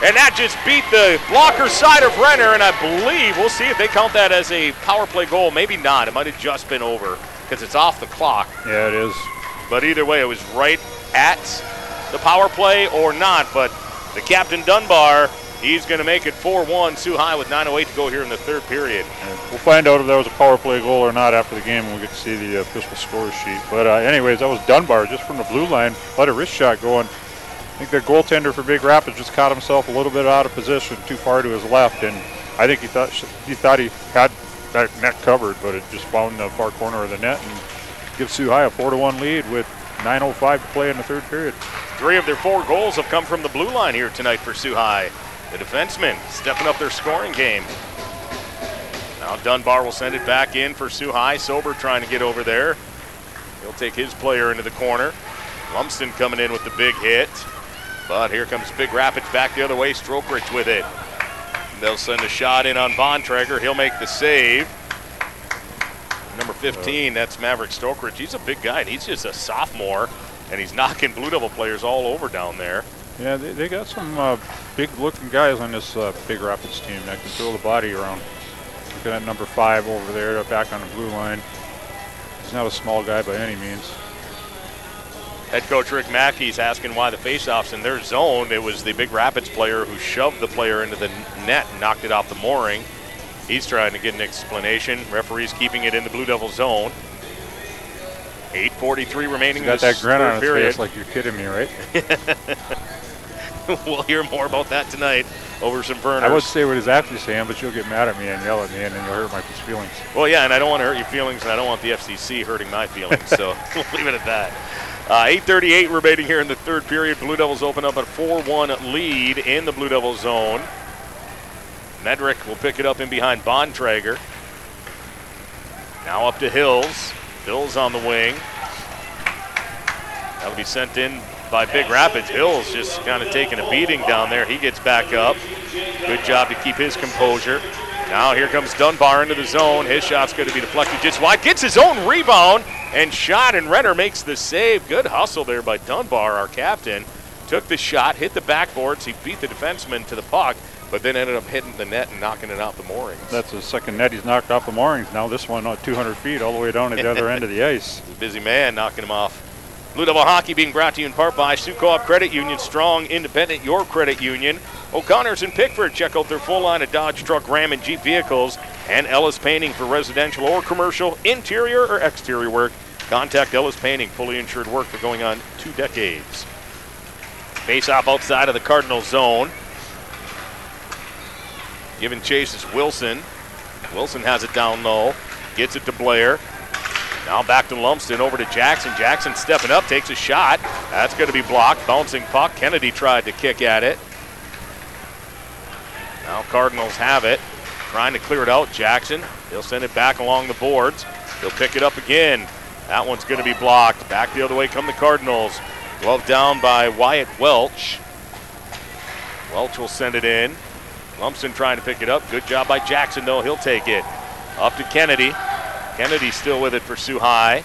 And that just beat the blocker side of Renner, and I believe we'll see if they count that as a power play goal. Maybe not. It might have just been over because it's off the clock. Yeah, it is. But either way, it was right at the power play or not. But the captain Dunbar, he's going to make it 4-1. Soo High with 9:08 to go here in the third period. We'll find out if that was a power play goal or not after the game when we get to see the official score sheet. But uh, anyways, that was Dunbar just from the blue line. Let a wrist shot going. I think the goaltender for Big Rapids just caught himself a little bit out of position, too far to his left, and I think he thought he thought he had that net covered, but it just found the far corner of the net and gives Soo High a four to one lead with 9:05 to play in the third period. Three of their four goals have come from the blue line here tonight for Soo High. The defensemen stepping up their scoring game. Now Dunbar will send it back in for Soo High. Sober trying to get over there. He'll take his player into the corner. Lumsden coming in with the big hit. But here comes Big Rapids back the other way. Strokerich with it. They'll send a shot in on Bontrager. He'll make the save. Number 15, that's Maverick Stokerich. He's a big guy, and he's just a sophomore, and he's knocking Blue Devil players all over down there. Yeah, they, they got some uh, big-looking guys on this uh, Big Rapids team that can throw the body around. Look at that number five over there, back on the blue line. He's not a small guy by any means. Head coach Rick Mackey's asking why the faceoff's in their zone. It was the Big Rapids player who shoved the player into the net and knocked it off the mooring. He's trying to get an explanation. Referee's keeping it in the Blue Devil zone. 8:43 remaining. He's got that grin on his period. face, like you're kidding me, right? we'll hear more about that tonight over some burners. I would say what he's actually saying, but you'll get mad at me and yell at me, and then you'll hurt my feelings. Well, yeah, and I don't want to hurt your feelings, and I don't want the FCC hurting my feelings. so we'll leave it at that. Uh, 8:38 remaining here in the third period. Blue Devils open up a 4-1 lead in the Blue Devil zone. Medrick will pick it up in behind Bontrager. Now up to Hills. Hills on the wing. That'll be sent in by Big Rapids. Hills just kind of taking a beating down there. He gets back up. Good job to keep his composure. Now here comes Dunbar into the zone. His shot's going to be deflected just wide. Gets his own rebound and shot, and Renner makes the save. Good hustle there by Dunbar, our captain. Took the shot, hit the backboards. He beat the defenseman to the puck, but then ended up hitting the net and knocking it off the moorings. That's the second net he's knocked off the moorings. Now this one, uh, 200 feet, all the way down to the other end of the ice. busy man knocking him off. Blue Devil Hockey being brought to you in part by Soo Co-op Credit Union, strong, independent, your credit union. O'Connor's in Pickford. Check out their full line of Dodge truck, Ram, and Jeep vehicles. And Ellis Painting for residential or commercial, interior or exterior work. Contact Ellis Painting, fully insured work for going on two decades. Face off outside of the Cardinal zone. Giving chase is Wilson. Wilson has it down low. Gets it to Blair. Now back to Lumsden, over to Jackson. Jackson stepping up, takes a shot. That's going to be blocked. Bouncing puck. Kennedy tried to kick at it. Now Cardinals have it. Trying to clear it out. Jackson. He'll send it back along the boards. He'll pick it up again. That one's going to be blocked. Back the other way come the Cardinals. Glove down by Wyatt Welch. Welch will send it in. Lumsden trying to pick it up. Good job by Jackson, though. He'll take it. Up to Kennedy. Kennedy still with it for Soo High.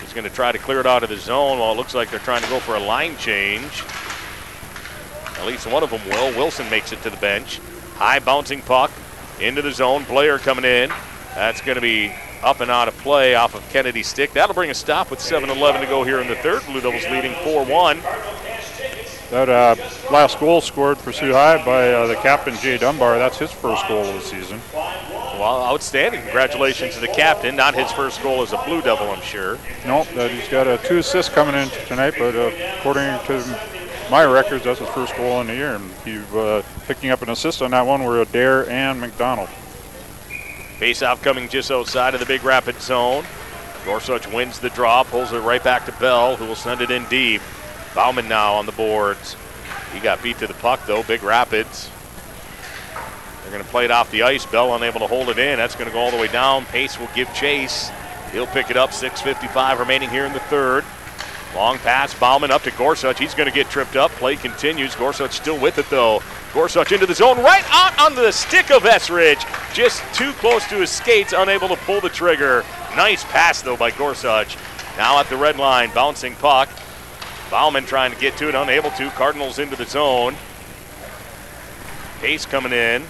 He's going to try to clear it out of the zone while it looks like they're trying to go for a line change. At least one of them will. Wilson makes it to the bench. High bouncing puck into the zone. Player coming in. That's going to be up and out of play off of Kennedy's stick. That'll bring a stop with 7-11 to go here in the third. Blue Devils leading 4-1. That uh, last goal scored for Soo High by uh, the captain, Jay Dunbar. That's his first goal of the season. Well, outstanding. Congratulations to the captain. Not his first goal as a Blue Devil, I'm sure. Nope, that he's got uh, two assists coming in tonight, but uh, according to my records, that's his first goal in the year. And he's uh, picking up an assist on that one were Adair and McDonald. Face off coming just outside of the Big Rapid zone. Gorsuch wins the draw, pulls it right back to Bell, who will send it in deep. Bauman now on the boards. He got beat to the puck, though. Big Rapids. They're going to play it off the ice. Bell unable to hold it in. That's going to go all the way down. Pace will give chase. He'll pick it up. 6.55 remaining here in the third. Long pass, Bauman up to Gorsuch. He's going to get tripped up. Play continues. Gorsuch still with it, though. Gorsuch into the zone, right out on the stick of Esrich. Just too close to his skates, unable to pull the trigger. Nice pass, though, by Gorsuch. Now at the red line, bouncing puck. Bauman trying to get to it, unable to. Cardinals into the zone. Pace coming in.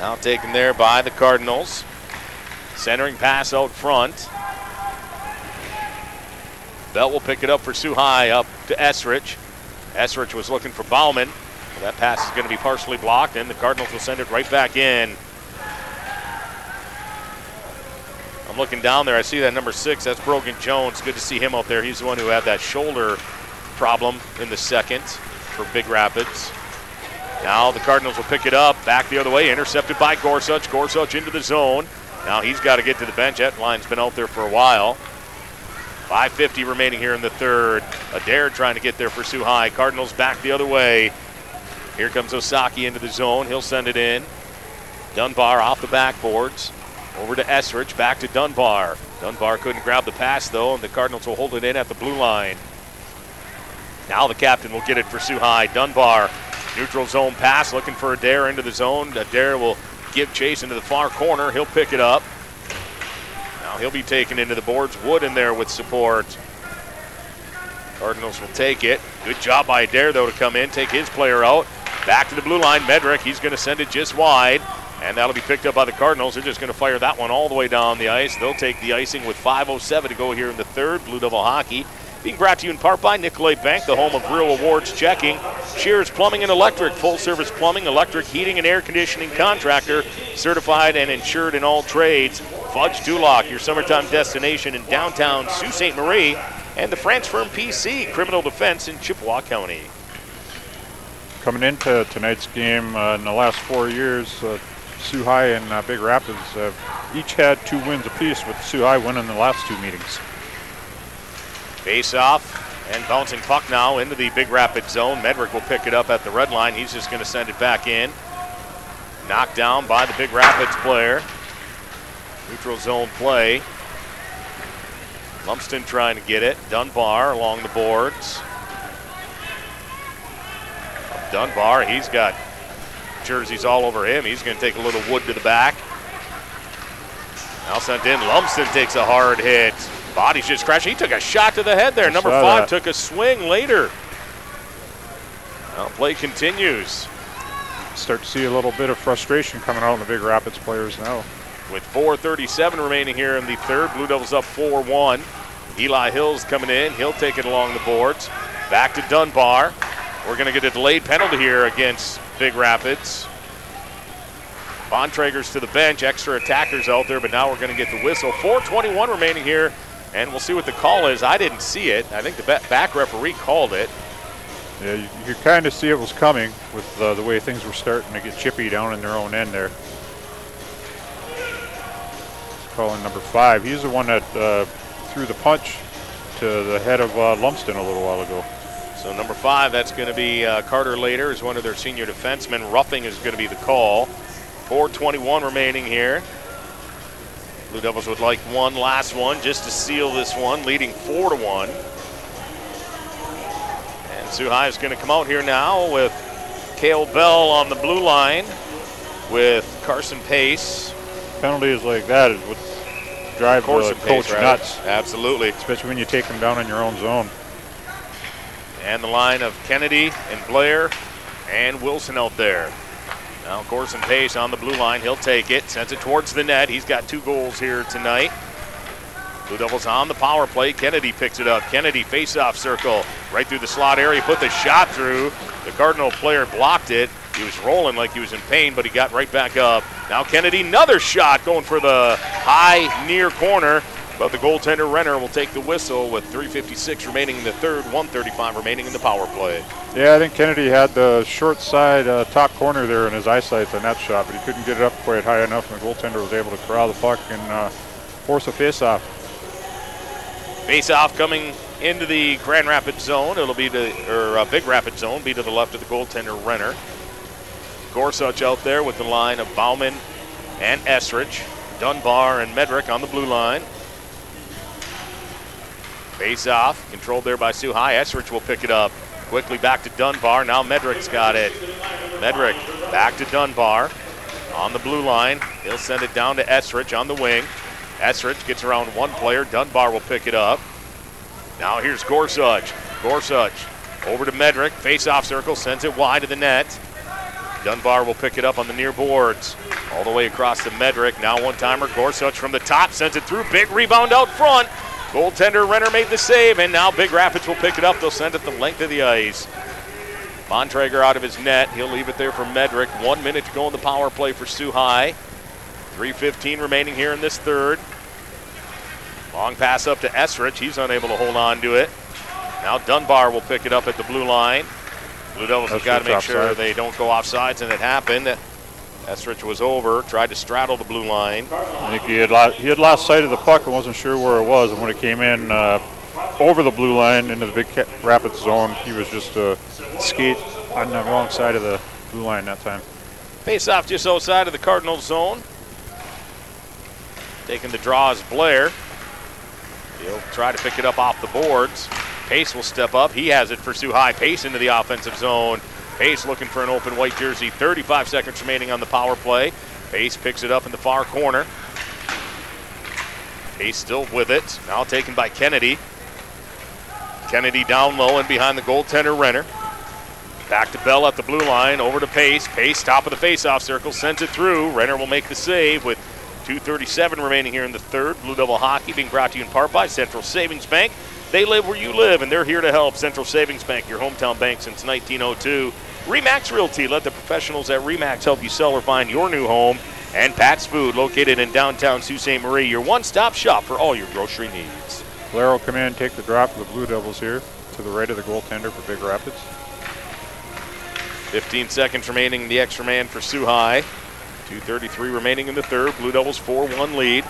Now taken there by the Cardinals. Centering pass out front. Bell will pick it up for High up to Esrich. Esrich was looking for Bauman. That pass is going to be partially blocked, and the Cardinals will send it right back in. I'm looking down there. I see that number six. That's Brogan Jones. Good to see him out there. He's the one who had that shoulder problem in the second for Big Rapids. Now the Cardinals will pick it up. Back the other way. Intercepted by Gorsuch. Gorsuch into the zone. Now he's got to get to the bench. That line's been out there for a while. 5.50 remaining here in the third. Adair trying to get there for High. Cardinals back the other way. Here comes Osaki into the zone. He'll send it in. Dunbar off the backboards. Over to Esrich. Back to Dunbar. Dunbar couldn't grab the pass, though, and the Cardinals will hold it in at the blue line. Now the captain will get it for High. Dunbar, neutral zone pass, looking for Adair into the zone. Adair will give chase into the far corner. He'll pick it up. Now he'll be taken into the boards. Wood in there with support. Cardinals will take it. Good job by Adair, though, to come in, take his player out. Back to the blue line. Medrick, he's going to send it just wide. And that'll be picked up by the Cardinals. They're just going to fire that one all the way down the ice. They'll take the icing with 5.07 to go here in the third. Blue Devil Hockey being brought to you in part by Nicolet Bank, the home of real awards checking. Shears Plumbing and Electric, full service plumbing, electric, heating, and air conditioning contractor, certified and insured in all trades. Fudge Duloc, your summertime destination in downtown Sault Ste. Marie, and the France Firm PC, criminal defense in Chippewa County. Coming into tonight's game, uh, in the last four years, uh, Sault High and uh, Big Rapids have each had two wins apiece, with Sault High winning the last two meetings. Face off and bouncing puck now into the Big Rapids zone. Medrick will pick it up at the red line. He's just going to send it back in. Knocked down by the Big Rapids player. Neutral zone play. Lumsden trying to get it. Dunbar along the boards. Dunbar, he's got jerseys all over him. He's going to take a little wood to the back. Now sent in. Lumsden takes a hard hit. Body's just crashing. He took a shot to the head there. I Number five that. took a swing later. Now play continues Start to see a little bit of frustration coming out in the Big Rapids players now. with 4.37 remaining here in the third. Blue Devils up 4 1. Eli Hill's coming in. He'll take it along the boards. Back to Dunbar. We're going to get a delayed penalty here against Big Rapids. Bontrager's to the bench. Extra attackers out there, but now we're going to get the whistle. 4.21 remaining here, and we'll see what the call is. I didn't see it. I think the back referee called it. Yeah, you, you could kind of see it was coming with uh, the way things were starting to get chippy down in their own end there. Calling number five. He's the one that uh, threw the punch to the head of uh, Lumsden a little while ago. So number five, that's going to be uh, Carter Leader, is one of their senior defensemen. Roughing is going to be the call. 4:21 remaining here. Blue Devils would like one last one just to seal this one, leading four to one. And High is going to come out here now with Kale Bell on the blue line, with Carson Pace. Penalties like that is what drive Carson the Pace, coach nuts, Absolutely. especially when you take them down in your own zone. And the line of Kennedy and Blair and Wilson out there. Now Corson Pace on the blue line. He'll take it, sends it towards the net. He's got two goals here tonight. Blue Devils on the power play. Kennedy picks it up. Kennedy face-off circle right through the slot area. Put the shot through. The Cardinal player blocked it. He was rolling like he was in pain, but he got right back up. Now Kennedy, another shot going for the high near corner. But the goaltender Renner will take the whistle with 3.56 remaining in the third, 135 remaining in the power play. Yeah, I think Kennedy had the short side uh, top corner there in his eyesight on that shot, but he couldn't get it up quite high enough, and the goaltender was able to corral the puck and uh, force a faceoff. Faceoff coming into the Grand Rapids zone. It'll be to, or uh, Big Rapids zone, be to the left of the goaltender Renner. Gorsuch out there with the line of Bauman and Esrich. Dunbar and Medrick on the blue line. Face off, controlled there by High. Esrich will pick it up. Quickly back to Dunbar. Now Medrick's got it. Medrick back to Dunbar on the blue line. He'll send it down to Esrich on the wing. Esrich gets around one player. Dunbar will pick it up. Now here's Gorsuch. Gorsuch over to Medrick. Face off circle, sends it wide to the net. Dunbar will pick it up on the near boards. All the way across to Medrick. Now one timer. Gorsuch from the top sends it through. Big rebound out front. Goaltender Renner made the save, and now Big Rapids will pick it up. They'll send it the length of the ice. Bontrager out of his net. He'll leave it there for Medrick. One minute to go in the power play for Soo High. 3.15 remaining here in this third. Long pass up to Esrich. He's unable to hold on to it. Now Dunbar will pick it up at the blue line. Blue Devils have got to make sure offside. they don't go offsides, and it happened. Esrich was over, tried to straddle the blue line. I think he had lost, he had lost sight of the puck and wasn't sure where it was, and when it came in uh, over the blue line into the Big Ca- Rapids zone, he was just uh, skate on the wrong side of the blue line that time. Face off just outside of the Cardinals zone. Taking the draw is Blair. He'll try to pick it up off the boards. Pace will step up. He has it for Soo High. Pace into the offensive zone. Pace looking for an open white jersey. 35 seconds remaining on the power play. Pace picks it up in the far corner. Pace still with it. Now taken by Kennedy. Kennedy down low and behind the goaltender Renner. Back to Bell at the blue line, over to Pace. Pace, top of the faceoff circle, sends it through. Renner will make the save with 2.37 remaining here in the third. Blue Devil Hockey being brought to you in part by Central Savings Bank. They live where you live, and they're here to help. Central Savings Bank, your hometown bank since 1902. Remax Realty, let the professionals at Remax help you sell or find your new home. And Pat's Food, located in downtown Sault Ste. Marie, your one stop shop for all your grocery needs. Blair will come in and take the drop for the Blue Devils here to the right of the goaltender for Big Rapids. 15 seconds remaining in the extra man for Soo High. 2.33 remaining in the third. Blue Devils 4 1 lead.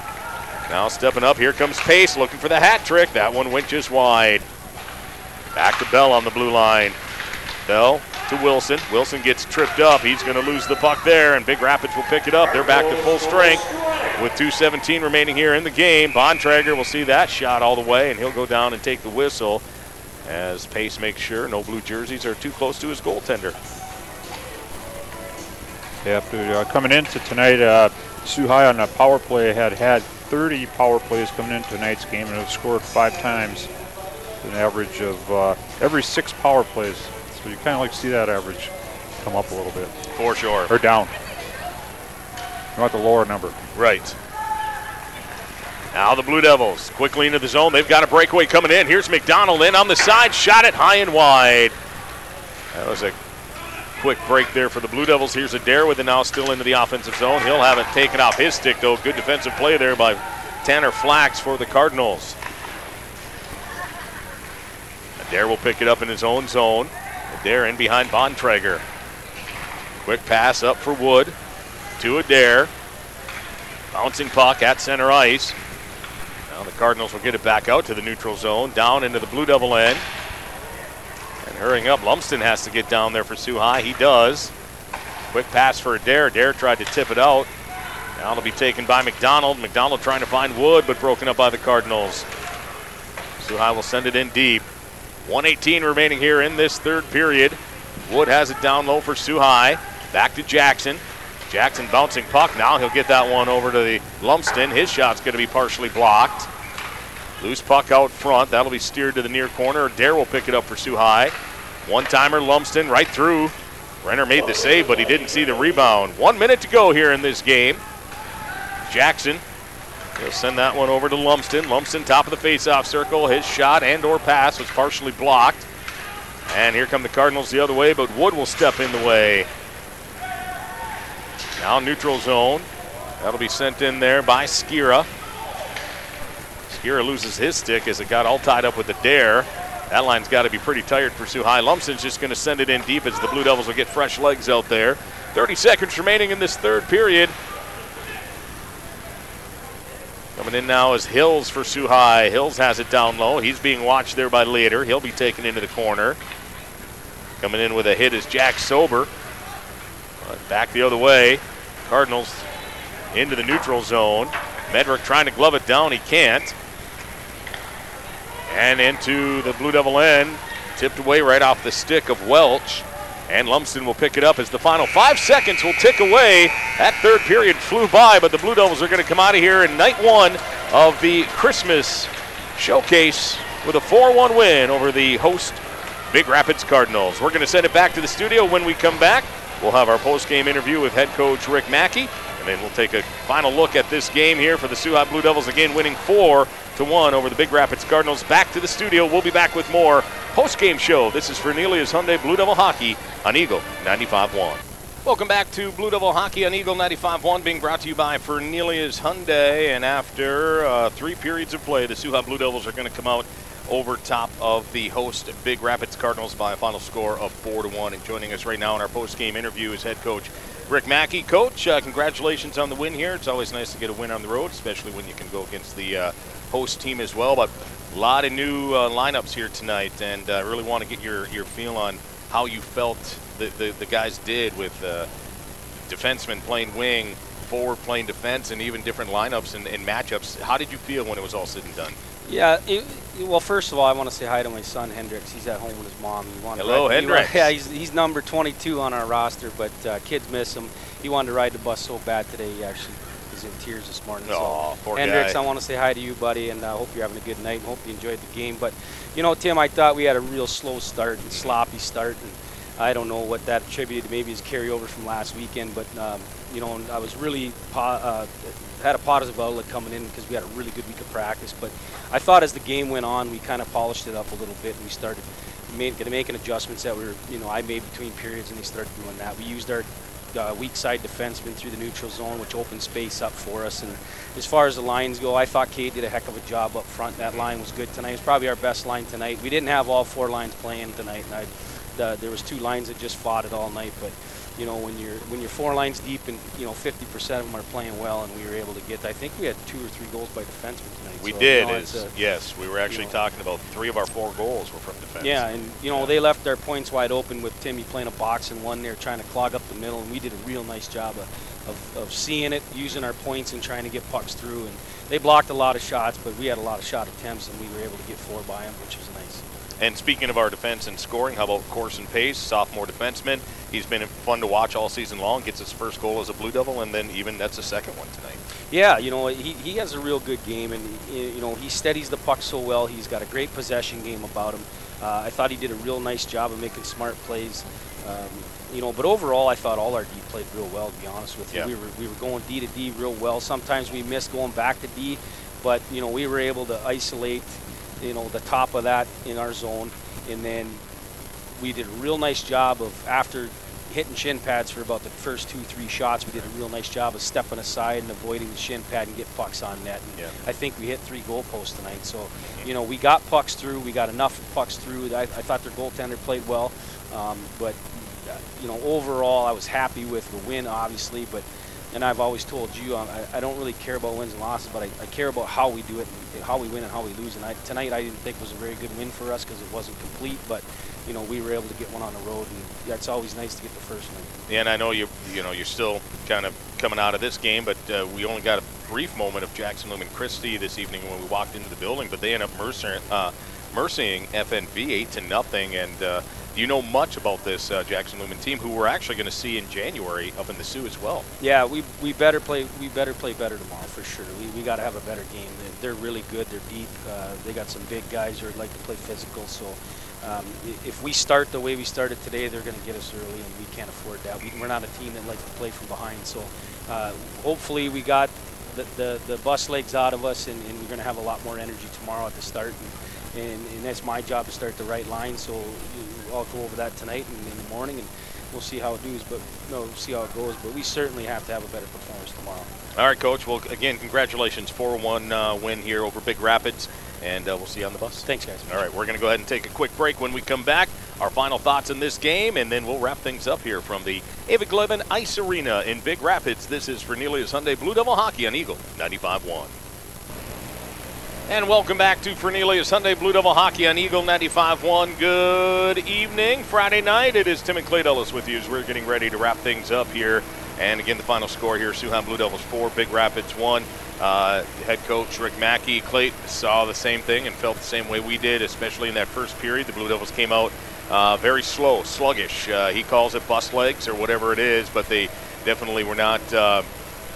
Now stepping up, here comes Pace looking for the hat trick. That one went just wide. Back to Bell on the blue line. Bell to Wilson. Wilson gets tripped up. He's going to lose the puck there, and Big Rapids will pick it up. They're back to full strength with 2.17 remaining here in the game. Bontrager will see that shot all the way, and he'll go down and take the whistle as Pace makes sure no blue jerseys are too close to his goaltender. After uh, coming into tonight, uh, Soo High on the power play had had 30 power plays coming into tonight's game and have scored five times, an average of uh, every six power plays. So you kind of like to see that average come up a little bit. For sure. Or down. You want the lower number. Right. Now the Blue Devils quickly into the zone. They've got a breakaway coming in. Here's McDonald in on the side, shot it high and wide. That was a quick break there for the Blue Devils. Here's Adair with it now still into the offensive zone. He'll have it taken off his stick, though. Good defensive play there by Tanner Flax for the Cardinals. Adair will pick it up in his own zone. Adair in behind Bontrager. Quick pass up for Wood to Adair. Bouncing puck at center ice. Now the Cardinals will get it back out to the neutral zone, down into the Blue double end. And hurrying up, Lumsden has to get down there for High. He does. Quick pass for Adair. Adair tried to tip it out. Now it'll be taken by McDonald. McDonald trying to find Wood, but broken up by the Cardinals. High will send it in deep. 118 remaining here in this third period. Wood has it down low for Soo High. Back to Jackson. Jackson bouncing puck. Now he'll get that one over to the Lumsden. His shot's going to be partially blocked. Loose puck out front. That'll be steered to the near corner. Dare will pick it up for Soo High. One timer, Lumsden right through. Renner made the save, but he didn't see the rebound. One minute to go here in this game. Jackson He'll send that one over to Lumsden. Lumsden, top of the faceoff circle. His shot and or pass was partially blocked. And here come the Cardinals the other way, but Wood will step in the way. Now neutral zone. That'll be sent in there by Skira. Skira loses his stick as it got all tied up with the dare. That line's got to be pretty tired for Soo High. Lumsden's just going to send it in deep as the Blue Devils will get fresh legs out there. 30 seconds remaining in this third period. Coming in now is Hills for Soo High. Hills has it down low. He's being watched there by Leader. He'll be taken into the corner. Coming in with a hit is Jack Sober. But back the other way. Cardinals into the neutral zone. Medrick trying to glove it down. He can't. And into the Blue Devil end. Tipped away right off the stick of Welch. And Lumsden will pick it up as the final five seconds will tick away. That third period flew by, but the Blue Devils are going to come out of here in night one of the Christmas showcase with a 4 1 win over the host Big Rapids Cardinals. We're going to send it back to the studio when we come back. We'll have our post game interview with head coach Rick Mackey, and then we'll take a final look at this game here for the Soo High Blue Devils again winning 4 to 1 over the Big Rapids Cardinals. Back to the studio. We'll be back with more post game show. This is Fernelius Hyundai Blue Devil Hockey on Eagle 95.1. Welcome back to Blue Devil Hockey on Eagle 95.1, being brought to you by Fernelius Hyundai. And after uh, three periods of play, the High Blue Devils are going to come out over top of the host Big Rapids Cardinals by a final score of four to one. And joining us right now in our post-game interview is head coach Rick Mackey. Coach, uh, congratulations on the win here. It's always nice to get a win on the road, especially when you can go against the uh, host team as well. But a lot of new uh, lineups here tonight, and I really want to get your your feel on how you felt the, the, the guys did with uh, defensemen playing wing, forward playing defense, and even different lineups and, and matchups. How did you feel when it was all said and done? Yeah, it, well, first of all, I want to say hi to my son Hendrix. He's at home with his mom. He wanted Hello, to ride, Hendrix. He, yeah, he's, he's number 22 on our roster, but uh, kids miss him. He wanted to ride the bus so bad today. He actually was in tears this morning. Oh, so, poor Hendrix, guy. I want to say hi to you, buddy, and I uh, hope you're having a good night. and Hope you enjoyed the game. But you know, Tim, I thought we had a real slow start and sloppy start. And, I don't know what that attributed to. Maybe his carryover from last weekend, but um, you know, I was really po- uh, had a positive outlook coming in because we had a really good week of practice. But I thought as the game went on, we kind of polished it up a little bit, and we started made, making adjustments that we were, you know, I made between periods, and they started doing that. We used our uh, weak side defenseman through the neutral zone, which opened space up for us. And as far as the lines go, I thought Cade did a heck of a job up front. That line was good tonight. It's probably our best line tonight. We didn't have all four lines playing tonight, and I, the, there was two lines that just fought it all night. But you know, when you're when you're four lines deep and you know 50% of them are playing well, and we were able to get. I think we had two or three goals by defensemen tonight. We so, did. You know, is, a- yes, we were actually know- talking about three of our four goals were from defense. yeah, and you know they left their points wide open with Timmy playing a box and one there trying to clog up the middle, and we did a real nice job of, of, of seeing it, using our points, and trying to get pucks through. And they blocked a lot of shots, but we had a lot of shot attempts, and we were able to get four by them, which was nice. And speaking of our defense and scoring, how about Corson Pace, sophomore defenseman? He's been fun to watch all season long. Gets his first goal as a Blue Devil, and then even that's a second one tonight. Yeah, you know he, he has a real good game, and you know he steadies the puck so well. He's got a great possession game about him. Uh, I thought he did a real nice job of making smart plays. Um, you know, but overall, I thought all our D played real well. To be honest with you, Yeah. we were we were going D to D real well. Sometimes we missed going back to D, but you know we were able to isolate, you know, the top of that in our zone, and then we did a real nice job of after hitting shin pads for about the first two three shots. We did a real nice job of stepping aside and avoiding the shin pad and get pucks on net. And Yeah. I think we hit three goal posts tonight. So, you know, we got pucks through. We got enough pucks through. I, I thought their goaltender played well, um, but uh, you know, overall, I was happy with the win, obviously. But and I've always told you, um, I, I don't really care about wins and losses, but I, I care about how we do it, and how we win and how we lose. And I, tonight, I didn't think was a very good win for us because it wasn't complete. But you know, we were able to get one on the road, and that's always nice to get the first one. And I know you you know you're still kind of coming out of this game, but uh, we only got a brief moment of Jackson Lumen Christi this evening when we walked into the building, but they end up mercer, uh, mercying FNV eight to nothing. And uh, you know much about this uh, Jackson Lumen team, who we're actually going to see in January up in the Soo as well? Yeah, we, we better play we better play better tomorrow for sure. We, we got to have a better game. They're, really good. They're deep. Uh, they got some big guys who like to play physical. So um, if we start the way we started today, they're going to get us early, and we can't afford that. We, we're not a team that likes to play from behind. So uh, hopefully we got the, the, the bus legs out of us, and, and we're going to have a lot more energy tomorrow at the start. And, and, and that's my job to start the right line. So I'll go over that tonight and in the morning, and we'll see how it goes. But no, see how it goes. But we certainly have to have a better performance tomorrow. All right, Coach. Well, again, congratulations, 4-1 uh, win here over Big Rapids, and uh, we'll see you on the bus. Thanks, guys. All right, we're going to go ahead and take a quick break. When we come back, our final thoughts in this game, and then we'll wrap things up here from the Ewigleben Ice Arena in Big Rapids. This is Fernelius Hyundai Blue Devil Hockey on Eagle 95.1. And welcome back to Fernelius Hyundai Blue Devil Hockey on Eagle 95.1. Good evening. Friday night, it is Tim and Clay Dulles with you as we're getting ready to wrap things up here. And again, the final score here, Soo High Blue Devils 4, Big Rapids 1. Uh, head coach Rick Mackey, Clay saw the same thing and felt the same way we did, especially in that first period. The Blue Devils came out uh, very slow, sluggish. Uh, he calls it bus legs or whatever it is, but they definitely were not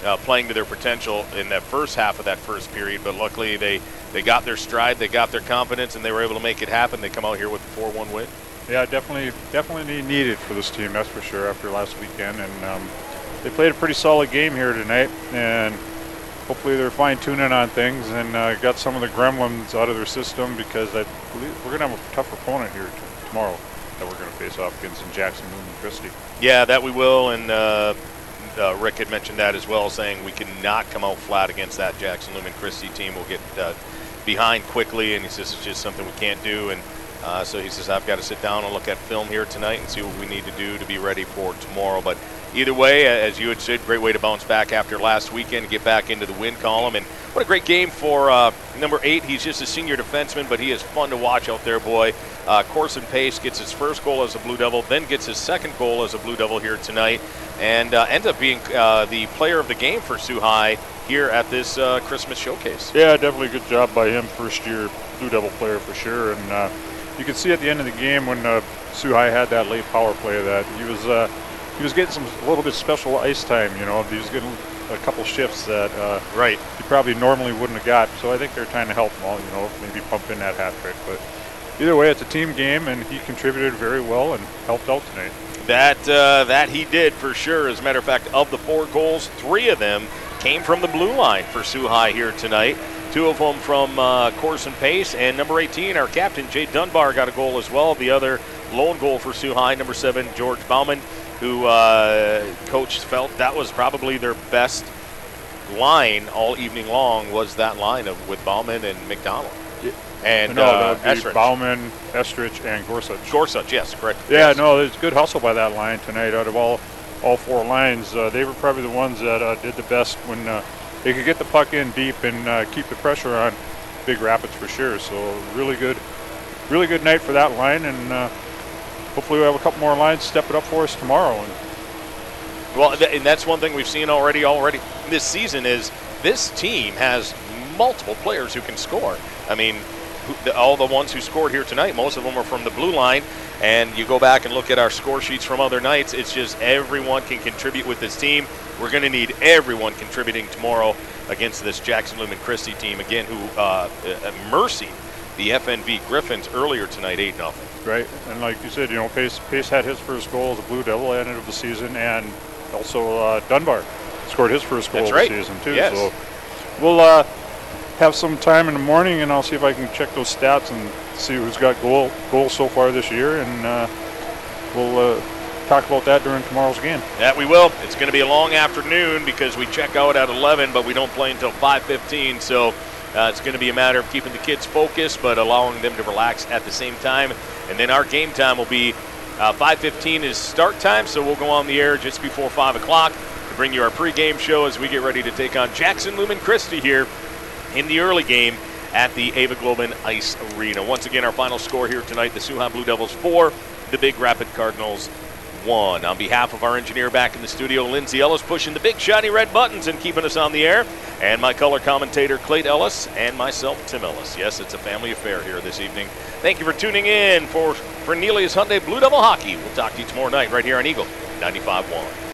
uh, playing to their potential in that first half of that first period. But luckily, they, they got their stride, they got their confidence, and they were able to make it happen. They come out here with a 4 1 win. Yeah, definitely, definitely needed for this team. That's for sure. After last weekend, and um, they played a pretty solid game here tonight, and hopefully they're fine tuning on things and uh, got some of the gremlins out of their system because I believe we're gonna have a tough opponent here t- tomorrow that we're gonna face off against in Jackson, Lumen, Christi. Yeah, that we will. And uh, uh, Rick had mentioned that as well, saying we cannot come out flat against that Jackson Lumen Christi team. We'll get uh, behind quickly, and he says it's just something we can't do. And uh, so he says I've got to sit down and look at film here tonight and see what we need to do to be ready for tomorrow. But either way, as you had said, great way to bounce back after last weekend, get back into the win column. And what a great game for uh, number eight. He's just a senior defenseman, but he is fun to watch out there, boy. Uh, Corson Pace gets his first goal as a Blue Devil, then gets his second goal as a Blue Devil here tonight, and uh, ends up being uh, the player of the game for High here at this uh, Christmas showcase. Yeah, definitely a good job by him, first year Blue Devil player for sure. And uh, you can see at the end of the game when uh, Soo had that late power play that he was uh, he was getting some a little bit special ice time. You know, he was getting a couple shifts that uh, Right. he probably normally wouldn't have got. So I think they're trying to help him all. You know, maybe pump in that hat trick. But either way, it's a team game, and he contributed very well and helped out tonight. That uh, that he did for sure. As a matter of fact, of the four goals, three of them came from the blue line for Soo High here tonight. Two of them from uh, Corson Pace, and number 18, our captain Jay Dunbar, got a goal as well. The other lone goal for Soo High, number seven, George Bauman, who uh, coach felt that was probably their best line all evening long. Was that line of with Bauman and McDonald and no, uh, would be Esrich. Bauman, Esrich, and Gorsuch. Gorsuch, yes, correct. Yeah, yes. no, it's good hustle by that line tonight. Out of all all four lines, uh, they were probably the ones that uh, did the best when uh, they could get the puck in deep and uh, keep the pressure on Big Rapids for sure. So really good, really good night for that line, and uh, hopefully we have a couple more lines step it up for us tomorrow. And Well, th- and that's one thing we've seen already already this season is this team has multiple players who can score. I mean, all the ones who scored here tonight, most of them are from the blue line. And you go back and look at our score sheets from other nights. It's just everyone can contribute with this team. We're going to need everyone contributing tomorrow against this Jackson Lumen Christi team again, who uh, uh, mercy the FNV Griffins earlier tonight, eight nothing. right, and like you said, you know, Pace Pace had his first goal as a Blue Devil at the end of the season, and also uh, Dunbar scored his first goal That's of right. the season too. Yes. So we'll uh, have some time in the morning, and I'll see if I can check those stats and see who's got goal goals so far this year, and uh, we'll uh, talk about that during tomorrow's game. That we will. It's going to be a long afternoon because we check out at 11, but we don't play until 5:15. So uh, it's going to be a matter of keeping the kids focused, but allowing them to relax at the same time. And then our game time will be uh, 5:15 is start time, so we'll go on the air just before 5 o'clock to bring you our pregame show as we get ready to take on Jackson Lumen Christi here in the early game at the Ewigleben Ice Arena. Once again, our final score here tonight: the Soo Blue Devils four, the Big Rapid Cardinals one. On behalf of our engineer back in the studio, Lindsay Ellis, pushing the big shiny red buttons and keeping us on the air, and my color commentator, Clayt Ellis, and myself, Tim Ellis. Yes, it's a family affair here this evening. Thank you for tuning in for, Neely's Hyundai Blue Devil Hockey. We'll talk to you tomorrow night right here on Eagle 95.1.